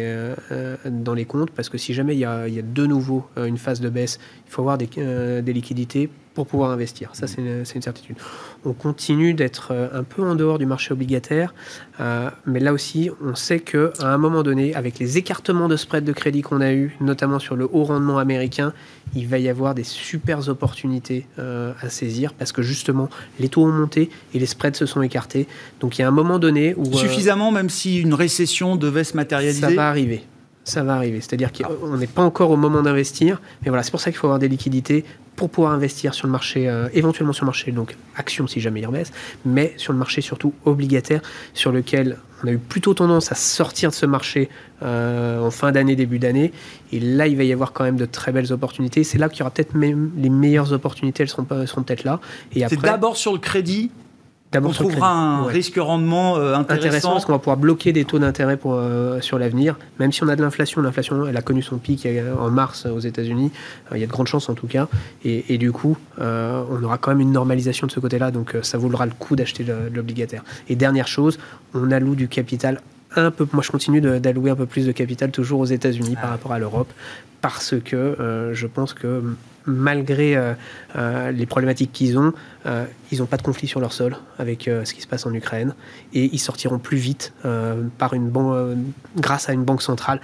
euh, dans les comptes parce que si jamais il y a, il y a de nouveau euh, une phase de baisse, il faut avoir des, euh, des liquidités pour pouvoir investir. Ça, c'est une, certitude. On continue d'être euh, un peu en dehors du marché obligataire, euh, mais là aussi, on sait qu'à un moment donné, avec les écartements de spread de crédit qu'on a eu, notamment sur le haut rendement américain, il va y avoir des super opportunités euh, à saisir parce que justement, les taux ont monté et les spreads se sont écartés. Donc il y a un moment donné où... euh, Suffisamment, même si une récession devait se matérialiser. ça va arriver. Ça va arriver. C'est-à-dire qu'on n'est pas encore au moment d'investir. Mais voilà, c'est pour ça qu'il faut avoir des liquidités pour pouvoir investir sur le marché, euh, éventuellement sur le marché, donc action si jamais il rebaisse, mais sur le marché surtout obligataire, sur lequel on a eu plutôt tendance à sortir de ce marché euh, en fin d'année, début d'année. Et là, il va y avoir quand même de très belles opportunités. C'est là qu'il y aura peut-être même les meilleures opportunités, elles seront, peut-être là. Et C'est d'abord sur le crédit le trouvera un Ouais risque-rendement euh, intéressant intéressant. parce qu'on va pouvoir bloquer des taux d'intérêt pour, euh, sur l'avenir. Même si on a de l'inflation, l'inflation elle a connu son pic en mars euh, aux États-Unis. Il y a de grandes chances en tout cas. Et, et du coup, euh, on aura quand même une normalisation de ce côté-là. Donc ça vaudra le coup d'acheter l'obligataire. Et dernière chose, on alloue du capital un peu. Moi, je continue d'allouer un peu plus de capital toujours aux États-Unis par rapport à l'Europe parce que euh, je pense que malgré euh, euh, les problématiques qu'ils ont, ils n'ont pas de conflit sur leur sol avec ce qui se passe en Ukraine et ils sortiront plus vite par une ban- grâce à une banque centrale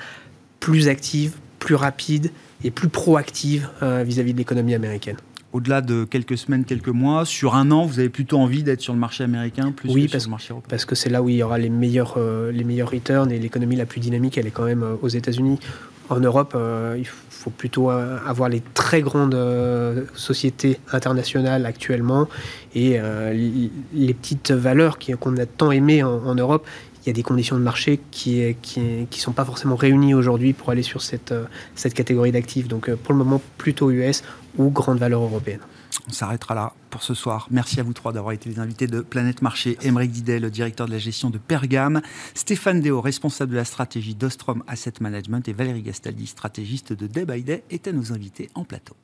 plus active, plus rapide et plus proactive vis-à-vis de l'économie américaine. Au-delà de quelques semaines, quelques mois, sur un an, vous avez plutôt envie d'être sur le marché américain plus Oui, que parce- sur le marché européen. parce que c'est là où il y aura les meilleurs, euh, les meilleurs returns et l'économie la plus dynamique, elle est quand même euh, aux États-Unis. En Europe, euh, il faut plutôt euh, avoir les très grandes euh, sociétés internationales actuellement et les petites valeurs qu'on a tant aimées en, Europe. Il y a des conditions de marché qui ne sont pas forcément réunies aujourd'hui pour aller sur cette, cette catégorie d'actifs. Donc pour le moment, plutôt US ou grande valeur européenne. On s'arrêtera là pour ce soir. Merci à vous trois d'avoir été les invités de Planète Marché. Émeric Didet, le directeur de la gestion de Pergame. Stéphane Déo, responsable de la stratégie d'Ostrom Asset Management. Et Valérie Gastaldi, stratégiste de Day by Day, étaient nos invités en plateau.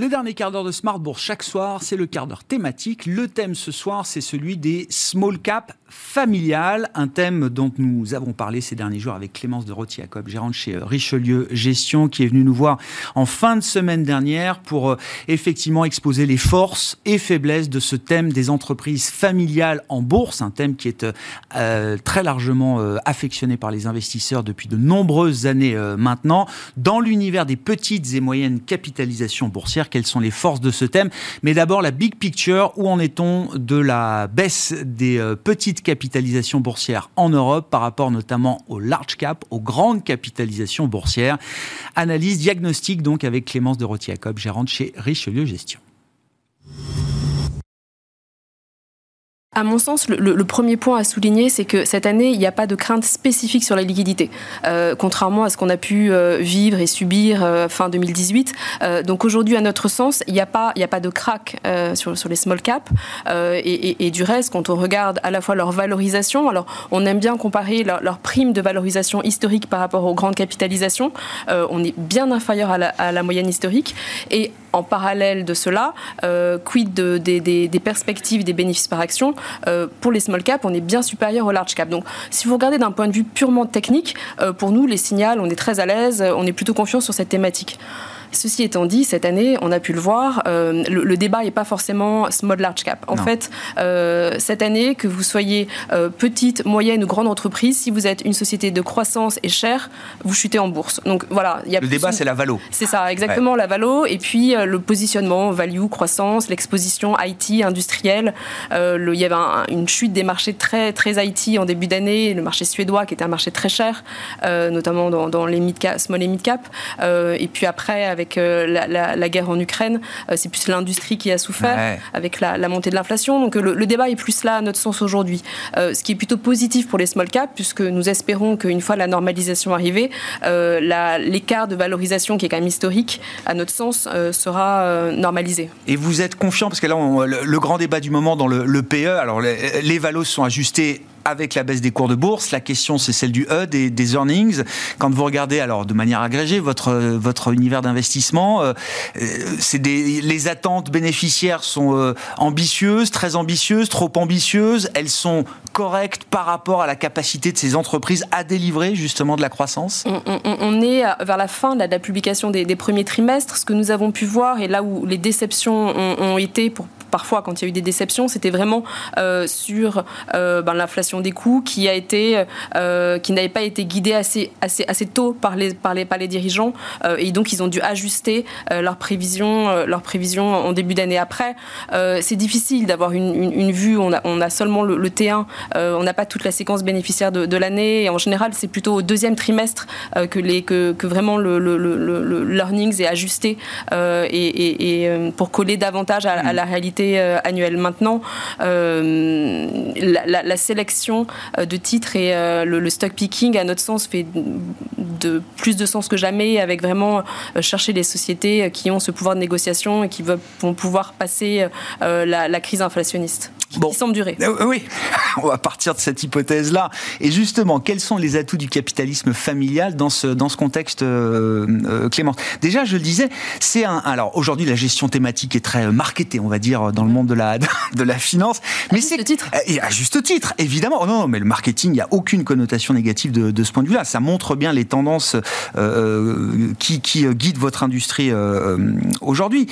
Le dernier quart d'heure de Smart Bourse chaque soir, c'est le quart d'heure thématique. Le thème ce soir, c'est celui des small cap familiales, un thème dont nous avons parlé ces derniers jours avec Clémence de Roty-Jacob, gérante chez euh, Richelieu Gestion, qui est venue nous voir en fin de semaine dernière pour euh, effectivement exposer les forces et faiblesses de ce thème des entreprises familiales en bourse, un thème qui est euh, très largement affectionné par les investisseurs depuis de nombreuses années maintenant. Dans l'univers des petites et moyennes capitalisations boursières, quelles sont les forces de ce thème Mais d'abord, la big picture, où en est-on de la baisse des euh, petites capitalisations boursières en Europe par rapport notamment aux large cap, aux grandes capitalisations boursières? Analyse, diagnostic donc avec Clémence de Roty-Jacob, gérante chez Richelieu Gestion. À mon sens, le, premier point à souligner, c'est que cette année, il n'y a pas de crainte spécifique sur la liquidité, euh, contrairement à ce qu'on a pu euh, vivre et subir euh, fin 2018. donc aujourd'hui, à notre sens, il n'y a, pas, de crack sur, les small caps. Et, du reste, quand on regarde à la fois leur valorisation, alors on aime bien comparer leur, leur prime de valorisation historique par rapport aux grandes capitalisations, on est bien inférieur à la, moyenne historique. Et en parallèle de cela, quid de, des, perspectives des bénéfices par action? Pour les small cap, on est bien supérieur au large cap. Donc, si vous regardez d'un point de vue purement technique, euh, pour nous, les signaux, on est très à l'aise, on est plutôt confiant sur cette thématique. Ceci étant dit, cette année, on a pu le voir, euh, le, débat n'est pas forcément small large cap. En fait, euh, cette année, que vous soyez euh, petite, moyenne ou grande entreprise, si vous êtes une société de croissance et chère, vous chutez en bourse. Donc voilà, il y a le débat, c'est la valo. C'est ça, exactement la valo. Et puis le positionnement, value, croissance, l'exposition IT, industrielle. il y avait une chute des marchés très très IT en début d'année, le marché suédois qui était un marché très cher, notamment dans, les mid cap, small et mid cap. et puis après avec euh, la, guerre en Ukraine. Euh, c'est plus l'industrie qui a souffert avec la, montée de l'inflation. Donc le, débat est plus là à notre sens aujourd'hui. Euh, ce qui est plutôt positif pour les small caps, puisque nous espérons qu'une fois la normalisation arrivée, l'écart de valorisation qui est quand même historique, à notre sens, sera normalisé. Et vous êtes confiant, parce que là, le, grand débat du moment dans le, PE, alors les, les valos sont ajustés avec la baisse des cours de bourse. La question, c'est celle du E, des, des, earnings. Quand vous regardez, alors de manière agrégée, votre, votre univers d'investissement, euh, euh, c'est des, les attentes bénéficiaires sont euh, ambitieuses, très ambitieuses, trop ambitieuses. Elles sont correctes par rapport à la capacité de ces entreprises à délivrer justement de la croissance on, est vers la fin de la, publication des, premiers trimestres. Ce que nous avons pu voir, et là où les déceptions ont, ont été pour parfois, quand il y a eu des déceptions, c'était vraiment euh, sur euh, ben, l'inflation des coûts qui a été, euh, qui n'avait pas été guidée assez, assez, assez tôt par les, par les, par les dirigeants, et donc ils ont dû ajuster leurs prévisions, en début d'année après. c'est difficile d'avoir une, une, vue. On a, on a seulement le, T1, on n'a pas toute la séquence bénéficiaire de, l'année. Et en général, c'est plutôt au deuxième trimestre que, les, que, vraiment le, le, le, learnings est ajusté et, pour coller davantage à la réalité euh, annuelle. Maintenant, euh, la, sélection euh, de titres et le, stock picking, à notre sens, fait de plus de sens que jamais avec vraiment chercher les sociétés qui ont ce pouvoir de négociation et qui vont pouvoir passer la, crise inflationniste. Qui semble durer. oui, on va partir de cette hypothèse-là. Et justement, quels sont les atouts du capitalisme familial dans ce, dans ce contexte, Clément Déjà, je le disais, c'est un. Alors, aujourd'hui, la gestion thématique est très marketée, on va dire, dans le monde de la, de la finance. Mais c'est titre. Et à juste titre, évidemment. Non, non, mais le marketing, il n'y a aucune connotation négative de, de ce point de vue-là. Ça montre bien les tendances euh, euh, qui, qui guident votre industrie euh, aujourd'hui.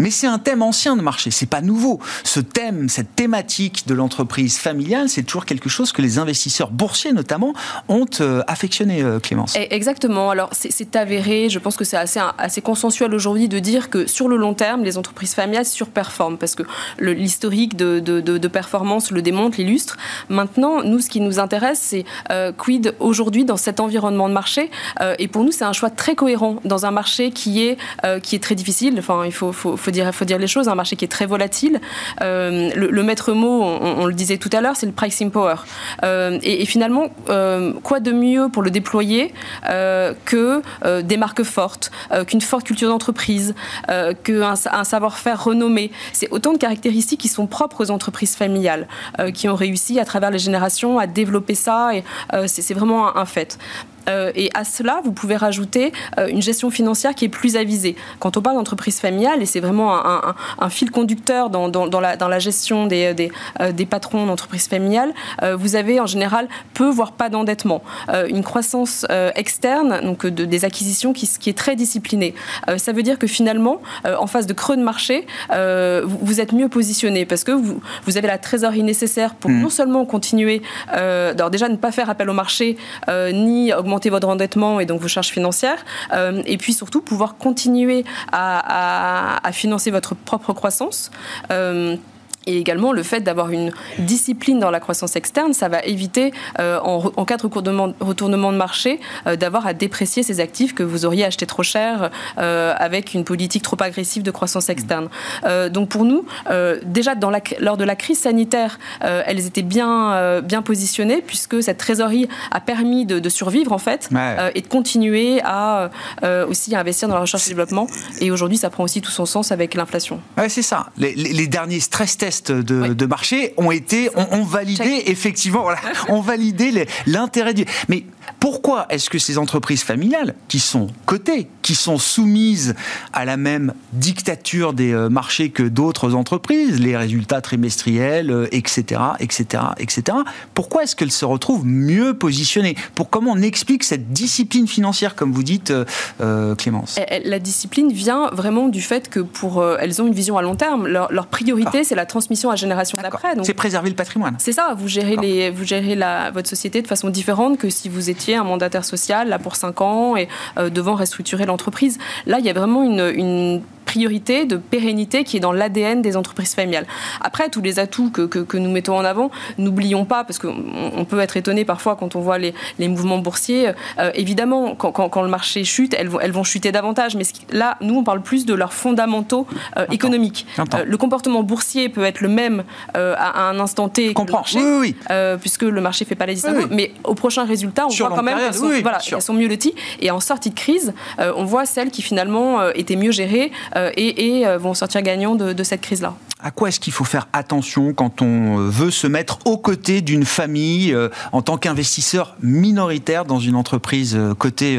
Mais c'est un thème ancien de marché, c'est pas nouveau. Ce thème, cette thématique de l'entreprise familiale, c'est toujours quelque chose que les investisseurs boursiers notamment ont euh, affectionné, euh, Clémence. Eh, exactement. Alors c'est avéré, je pense que c'est assez, assez consensuel aujourd'hui de dire que sur le long terme, les entreprises familiales surperforment parce que l'historique de, de, performance le démontre, l'illustre. Maintenant, nous, ce qui nous intéresse, c'est euh, quid aujourd'hui dans cet environnement de marché? et pour nous, c'est un choix très cohérent dans un marché qui est, qui est très difficile. Enfin, il faut, faut, faut faut dire, faut dire les choses, un marché qui est très volatile. Euh, le, maître mot, on, le disait tout à l'heure, c'est le pricing power. Euh, et, finalement, euh, quoi de mieux pour le déployer que des marques fortes, qu'une forte culture d'entreprise, qu'un un savoir-faire renommé C'est autant de caractéristiques qui sont propres aux entreprises familiales, qui ont réussi à travers les générations à développer ça. C'est vraiment un fait. Euh, et à cela, vous pouvez rajouter euh, une gestion financière qui est plus avisée. Quand on parle d'entreprise familiale, et c'est vraiment un, fil conducteur dans, dans, la, dans, la, gestion des, des, euh, des patrons d'entreprise familiale, vous avez en général peu, voire pas d'endettement. une croissance externe, donc de, des acquisitions qui, qui, est très disciplinée. ça veut dire que finalement, en phase de creux de marché, vous, êtes mieux positionné parce que vous, vous avez la trésorerie nécessaire pour mmh. non seulement continuer, alors déjà ne pas faire appel au marché, ni augmenter votre endettement et donc vos charges financières, euh, et puis surtout pouvoir continuer à, financer votre propre croissance. Euh, Et également le fait d'avoir une discipline dans la croissance externe, ça va éviter, euh, en, cas de retournement de marché, euh, d'avoir à déprécier ces actifs que vous auriez achetés trop cher euh, avec une politique trop agressive de croissance externe. donc pour nous, déjà dans la, lors de la crise sanitaire, elles étaient bien, bien positionnées puisque cette trésorerie a permis de, survivre en fait et de continuer à aussi investir dans la recherche et développement. Et aujourd'hui, ça prend aussi tout son sens avec l'inflation. Ouais, c'est ça. Les, les, derniers stress tests de, marché ont été, ont, validé effectivement, voilà, ont validé l'intérêt du. Mais pourquoi est-ce que ces entreprises familiales, qui sont cotées, qui sont soumises à la même dictature des euh, marchés que d'autres entreprises, les résultats trimestriels, etc., etc., etc., pourquoi est-ce qu'elles se retrouvent mieux positionnées? Pour comment on explique cette discipline financière, comme vous dites, euh, euh, Clémence? La discipline vient vraiment du fait que pour elles ont une vision à long terme. Leur, priorité, ah. c'est la transmission à génération d'après. C'est préserver le patrimoine. C'est ça. Vous gérez les, vous gérez la, votre société de façon différente que si vous étiez un mandataire social là pour 5 ans et euh, devant restructurer l'entreprise. Là, il y a vraiment une, une priorité de pérennité qui est dans l'ADN des entreprises familiales. Après, tous les atouts que, que, nous mettons en avant, n'oublions pas, parce qu'on peut être étonné parfois quand on voit les, les mouvements boursiers, euh, évidemment, quand, quand, le marché chute, elles vont, elles vont chuter davantage, mais là, nous, on parle plus de leurs fondamentaux euh, économiques. Euh, le comportement boursier peut être le même à, un instant T que le marché, oui, oui. puisque le marché fait pas la distinction, mais au prochain résultat, on voit quand même qu'elles sont, voilà, sont, mieux loties. Et en sortie de crise, on voit celles qui finalement étaient mieux gérées euh, et, euh, vont sortir gagnants de, cette crise-là. À quoi est-ce qu'il faut faire attention quand on euh, veut se mettre aux côtés d'une famille en tant qu'investisseur minoritaire dans une entreprise côté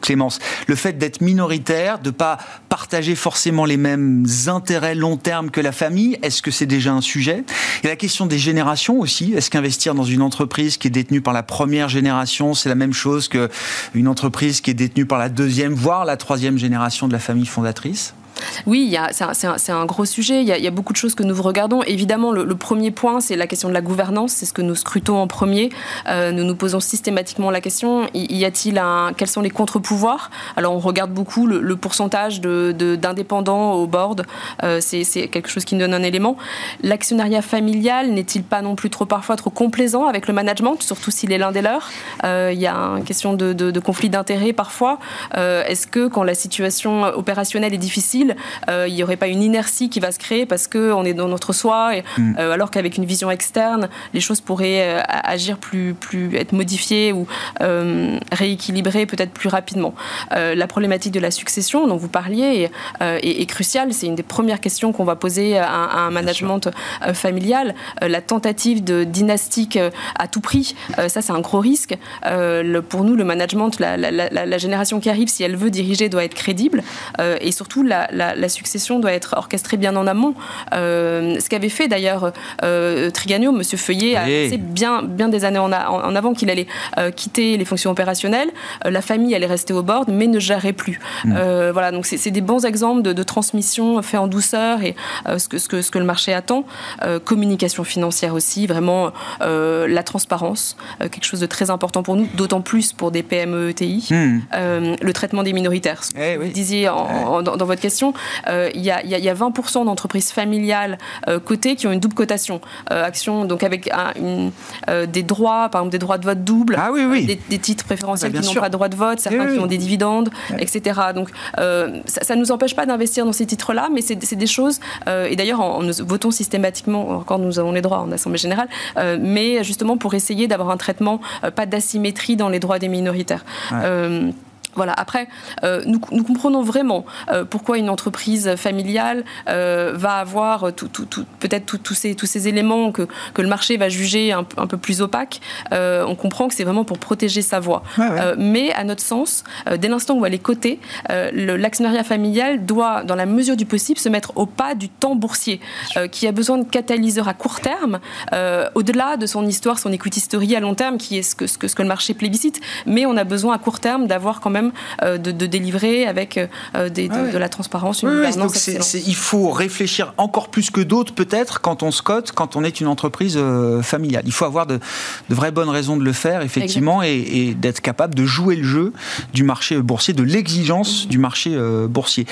Clémence? Le fait d'être minoritaire, de ne pas partager forcément les mêmes intérêts long terme que la famille, est-ce que c'est déjà un sujet? Et la question des générations aussi, est-ce qu'investir dans une entreprise qui est détenue par la première génération, c'est la même chose qu'une entreprise qui est détenue par la deuxième, voire la troisième génération de la famille fondatrice? Oui, c'est un, gros sujet. Il y, a, beaucoup de choses que nous regardons. Évidemment, le, premier point, c'est la question de la gouvernance. C'est ce que nous scrutons en premier. Euh, nous nous posons systématiquement la question y, a-t-il un quels sont les contre-pouvoirs? Alors, on regarde beaucoup le, pourcentage d'indépendants au board. Euh, c'est quelque chose qui nous donne un élément. L'actionnariat familial n'est-il pas non plus trop parfois trop complaisant avec le management, surtout s'il est l'un des leurs? Euh, Il y a une question de, de conflit d'intérêts parfois. Est-ce que quand la situation opérationnelle est difficile euh, il n'y aurait pas une inertie qui va se créer parce qu'on est dans notre soi, et, mm. euh, alors qu'avec une vision externe, les choses pourraient euh, agir plus, plus, être modifiées ou rééquilibrées peut-être plus rapidement. la problématique de la succession dont vous parliez est, cruciale. C'est une des premières questions qu'on va poser à, un management familial. la tentative de dynastique à tout prix, ça c'est un gros risque. Le, pour nous, le management, la, la, génération qui arrive, si elle veut diriger, doit être crédible. et surtout, la, la, succession doit être orchestrée bien en amont. Euh, ce qu'avait fait d'ailleurs euh, Trigano, Monsieur Feuillet, a fait bien, bien des années en, avant qu'il allait euh, quitter les fonctions opérationnelles. la famille allait rester au bord, mais ne gérait plus. Mm. voilà, donc c'est des bons exemples de, transmission fait en douceur et ce, que, ce, que, ce que le marché attend. communication financière aussi, vraiment la transparence, quelque chose de très important pour nous, d'autant plus pour des PME ETI. Mm. le traitement des minoritaires. Eh vous disiez dans, dans votre question, euh, il y, a, 20% d'entreprises familiales euh, cotées qui ont une double cotation. Euh, action, donc avec des droits, par exemple des droits de vote double, ah Des, titres préférentiels qui n'ont pas de droit de vote, certains qui ont des dividendes, etc. Donc ça ne nous empêche pas d'investir dans ces titres-là, mais c'est des choses, et d'ailleurs nous votons systématiquement, encore nous avons les droits en Assemblée générale, mais justement pour essayer d'avoir un traitement, pas d'asymétrie dans les droits des minoritaires. Voilà. Après, euh, nous, nous, comprenons vraiment euh, pourquoi une entreprise familiale euh, va avoir tout, tout, tout, peut-être tous ces, tous ces éléments que, que le marché va juger un, un peu plus opaques. on comprend que c'est vraiment pour protéger sa voix. mais à notre sens, dès l'instant où elle est cotée, l'actionnariat familial doit, dans la mesure du possible, se mettre au pas du temps boursier, qui a besoin de catalyseurs à court terme, au-delà de son histoire, son equity story à long terme, qui est ce que, ce que, ce que le marché plébiscite. Mais on a besoin à court terme d'avoir quand même même de, délivrer avec des, de, la transparence, une oui, donc il faut réfléchir encore plus que d'autres peut-être quand on scote, quand on est une entreprise familiale. Il faut avoir de, de, vraies bonnes raisons de le faire, effectivement, et, d'être capable de jouer le jeu du marché boursier, de l'exigence du marché boursier.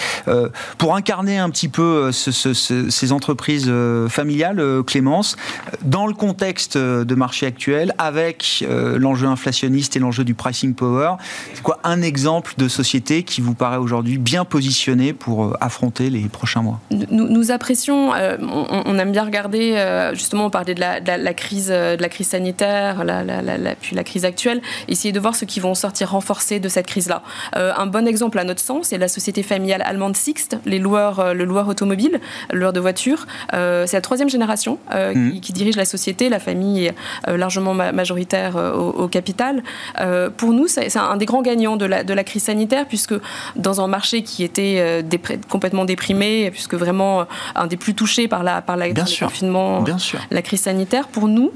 pour incarner un petit peu ces entreprises familiales, Clémence, dans le contexte de marché actuel, avec euh, l'enjeu inflationniste et l'enjeu du pricing power, c'est quoi un exemple de société qui vous paraît aujourd'hui bien positionnée pour euh, affronter les prochains mois? Nous, apprécions, euh, on, aime bien regarder, justement, on parlait de la, crise, de la crise sanitaire, la, puis la crise actuelle, essayer de voir ceux qui vont sortir renforcés de cette crise-là. un bon exemple à notre sens, c'est la société familiale allemande Sixt, les loueurs, le loueur automobile, le loueur de voitures. c'est la troisième génération mmh. qui, dirige la société, la famille est largement majoritaire euh, au, capital. Euh, pour nous, c'est un des grands gagnants de la, de la crise sanitaire, puisque dans un marché qui était euh, complètement déprimé, puisque vraiment un des plus touchés par, la, par la, le confinement, la crise sanitaire, pour nous,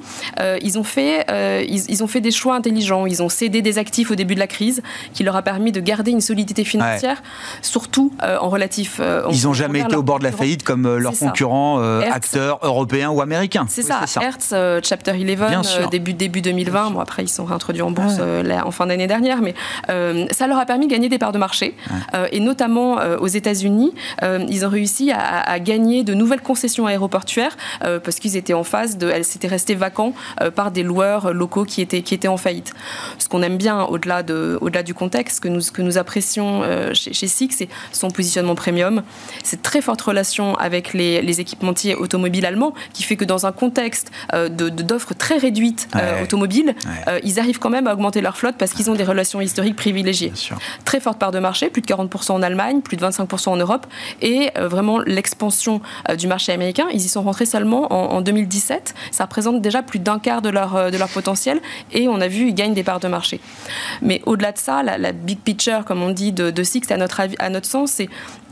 ils, ont fait, ils, ont fait des choix intelligents. Ils ont cédé des actifs au début de la crise, qui leur a permis de garder une solidité financière, surtout en relatif. ils n'ont jamais été au bord de la faillite comme leurs concurrents acteurs européens ou américains. C'est ça. Hertz, Chapter 11, début, début 2020. Bon, après, ils sont réintroduits en bourse euh, en fin d'année dernière, mais euh, ça leur a permis de gagner des parts de marché. Euh, et notamment aux États-Unis, ils ont réussi à, gagner de nouvelles concessions aéroportuaires parce qu'ils étaient en phase de. Elles s'étaient restées vacants par des loueurs locaux qui étaient, qui étaient en faillite. Ce qu'on aime bien au-delà de, au-delà du contexte, que nous, que nous apprécions chez, chez SIX, c'est son positionnement premium. C'est très forte relation avec les, les, équipementiers automobiles allemands qui fait que dans un contexte de, d'offres très réduites automobiles, euh, ils arrivent quand même à augmenter leur flotte parce qu'ils ont des relations historiques privilégiées. Très forte part de marché, plus de 40% en Allemagne, plus de 25% en Europe, et euh, vraiment l'expansion euh, du marché américain, ils y sont rentrés seulement en, 2017. Ça représente déjà plus d'un quart de leur, de leur potentiel, et on a vu, ils gagnent des parts de marché. Mais au-delà de ça, la, big picture, comme on dit, de, de Six, à notre, avis, à notre sens, c'est euh,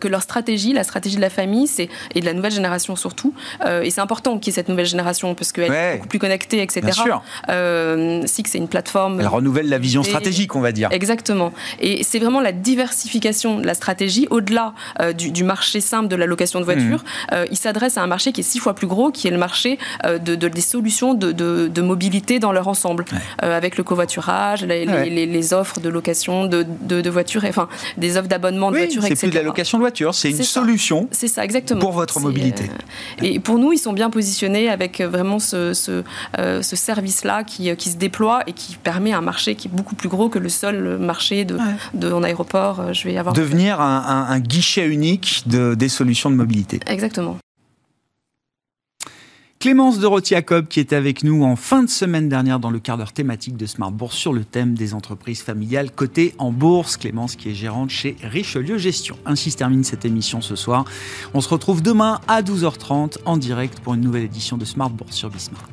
que leur stratégie, la stratégie de la famille, c'est et de la nouvelle génération surtout, euh, et c'est important qu'il y ait cette nouvelle génération parce qu'elle est beaucoup plus connectée, etc. Bien sûr. Euh, Six, c'est une plateforme. Elle renouvelle la vision stratégique, on va dire. Exactement. Et c'est vraiment la diversification de la stratégie au-delà euh, du, du, marché simple de la location de voitures. Mmh. il s'adresse à un marché qui est six fois plus gros, qui est le marché de, de, des solutions de, de, mobilité dans leur ensemble, avec le covoiturage, les, les, les, offres de location de, voitures, enfin des offres d'abonnement de voitures, etc. C'est plus de la location de voiture, c'est une solution c'est ça, exactement. pour votre mobilité. Euh, et pour nous, ils sont bien positionnés avec euh, vraiment ce, ce, euh, ce service-là qui, qui, se déploie et qui permet un marché qui est beaucoup plus gros que le seul marché de, de en aéroport. Je vais avoir devenir un, un, guichet unique de, des solutions de mobilité. Exactement. Clémence de Jacob qui était avec nous en fin de semaine dernière dans le quart d'heure thématique de Smart Bourse sur le thème des entreprises familiales cotées en bourse. Clémence qui est gérante chez Richelieu Gestion. Ainsi se termine cette émission ce soir. On se retrouve demain à 12h30 en direct pour une nouvelle édition de Smart Bourse sur Bismart.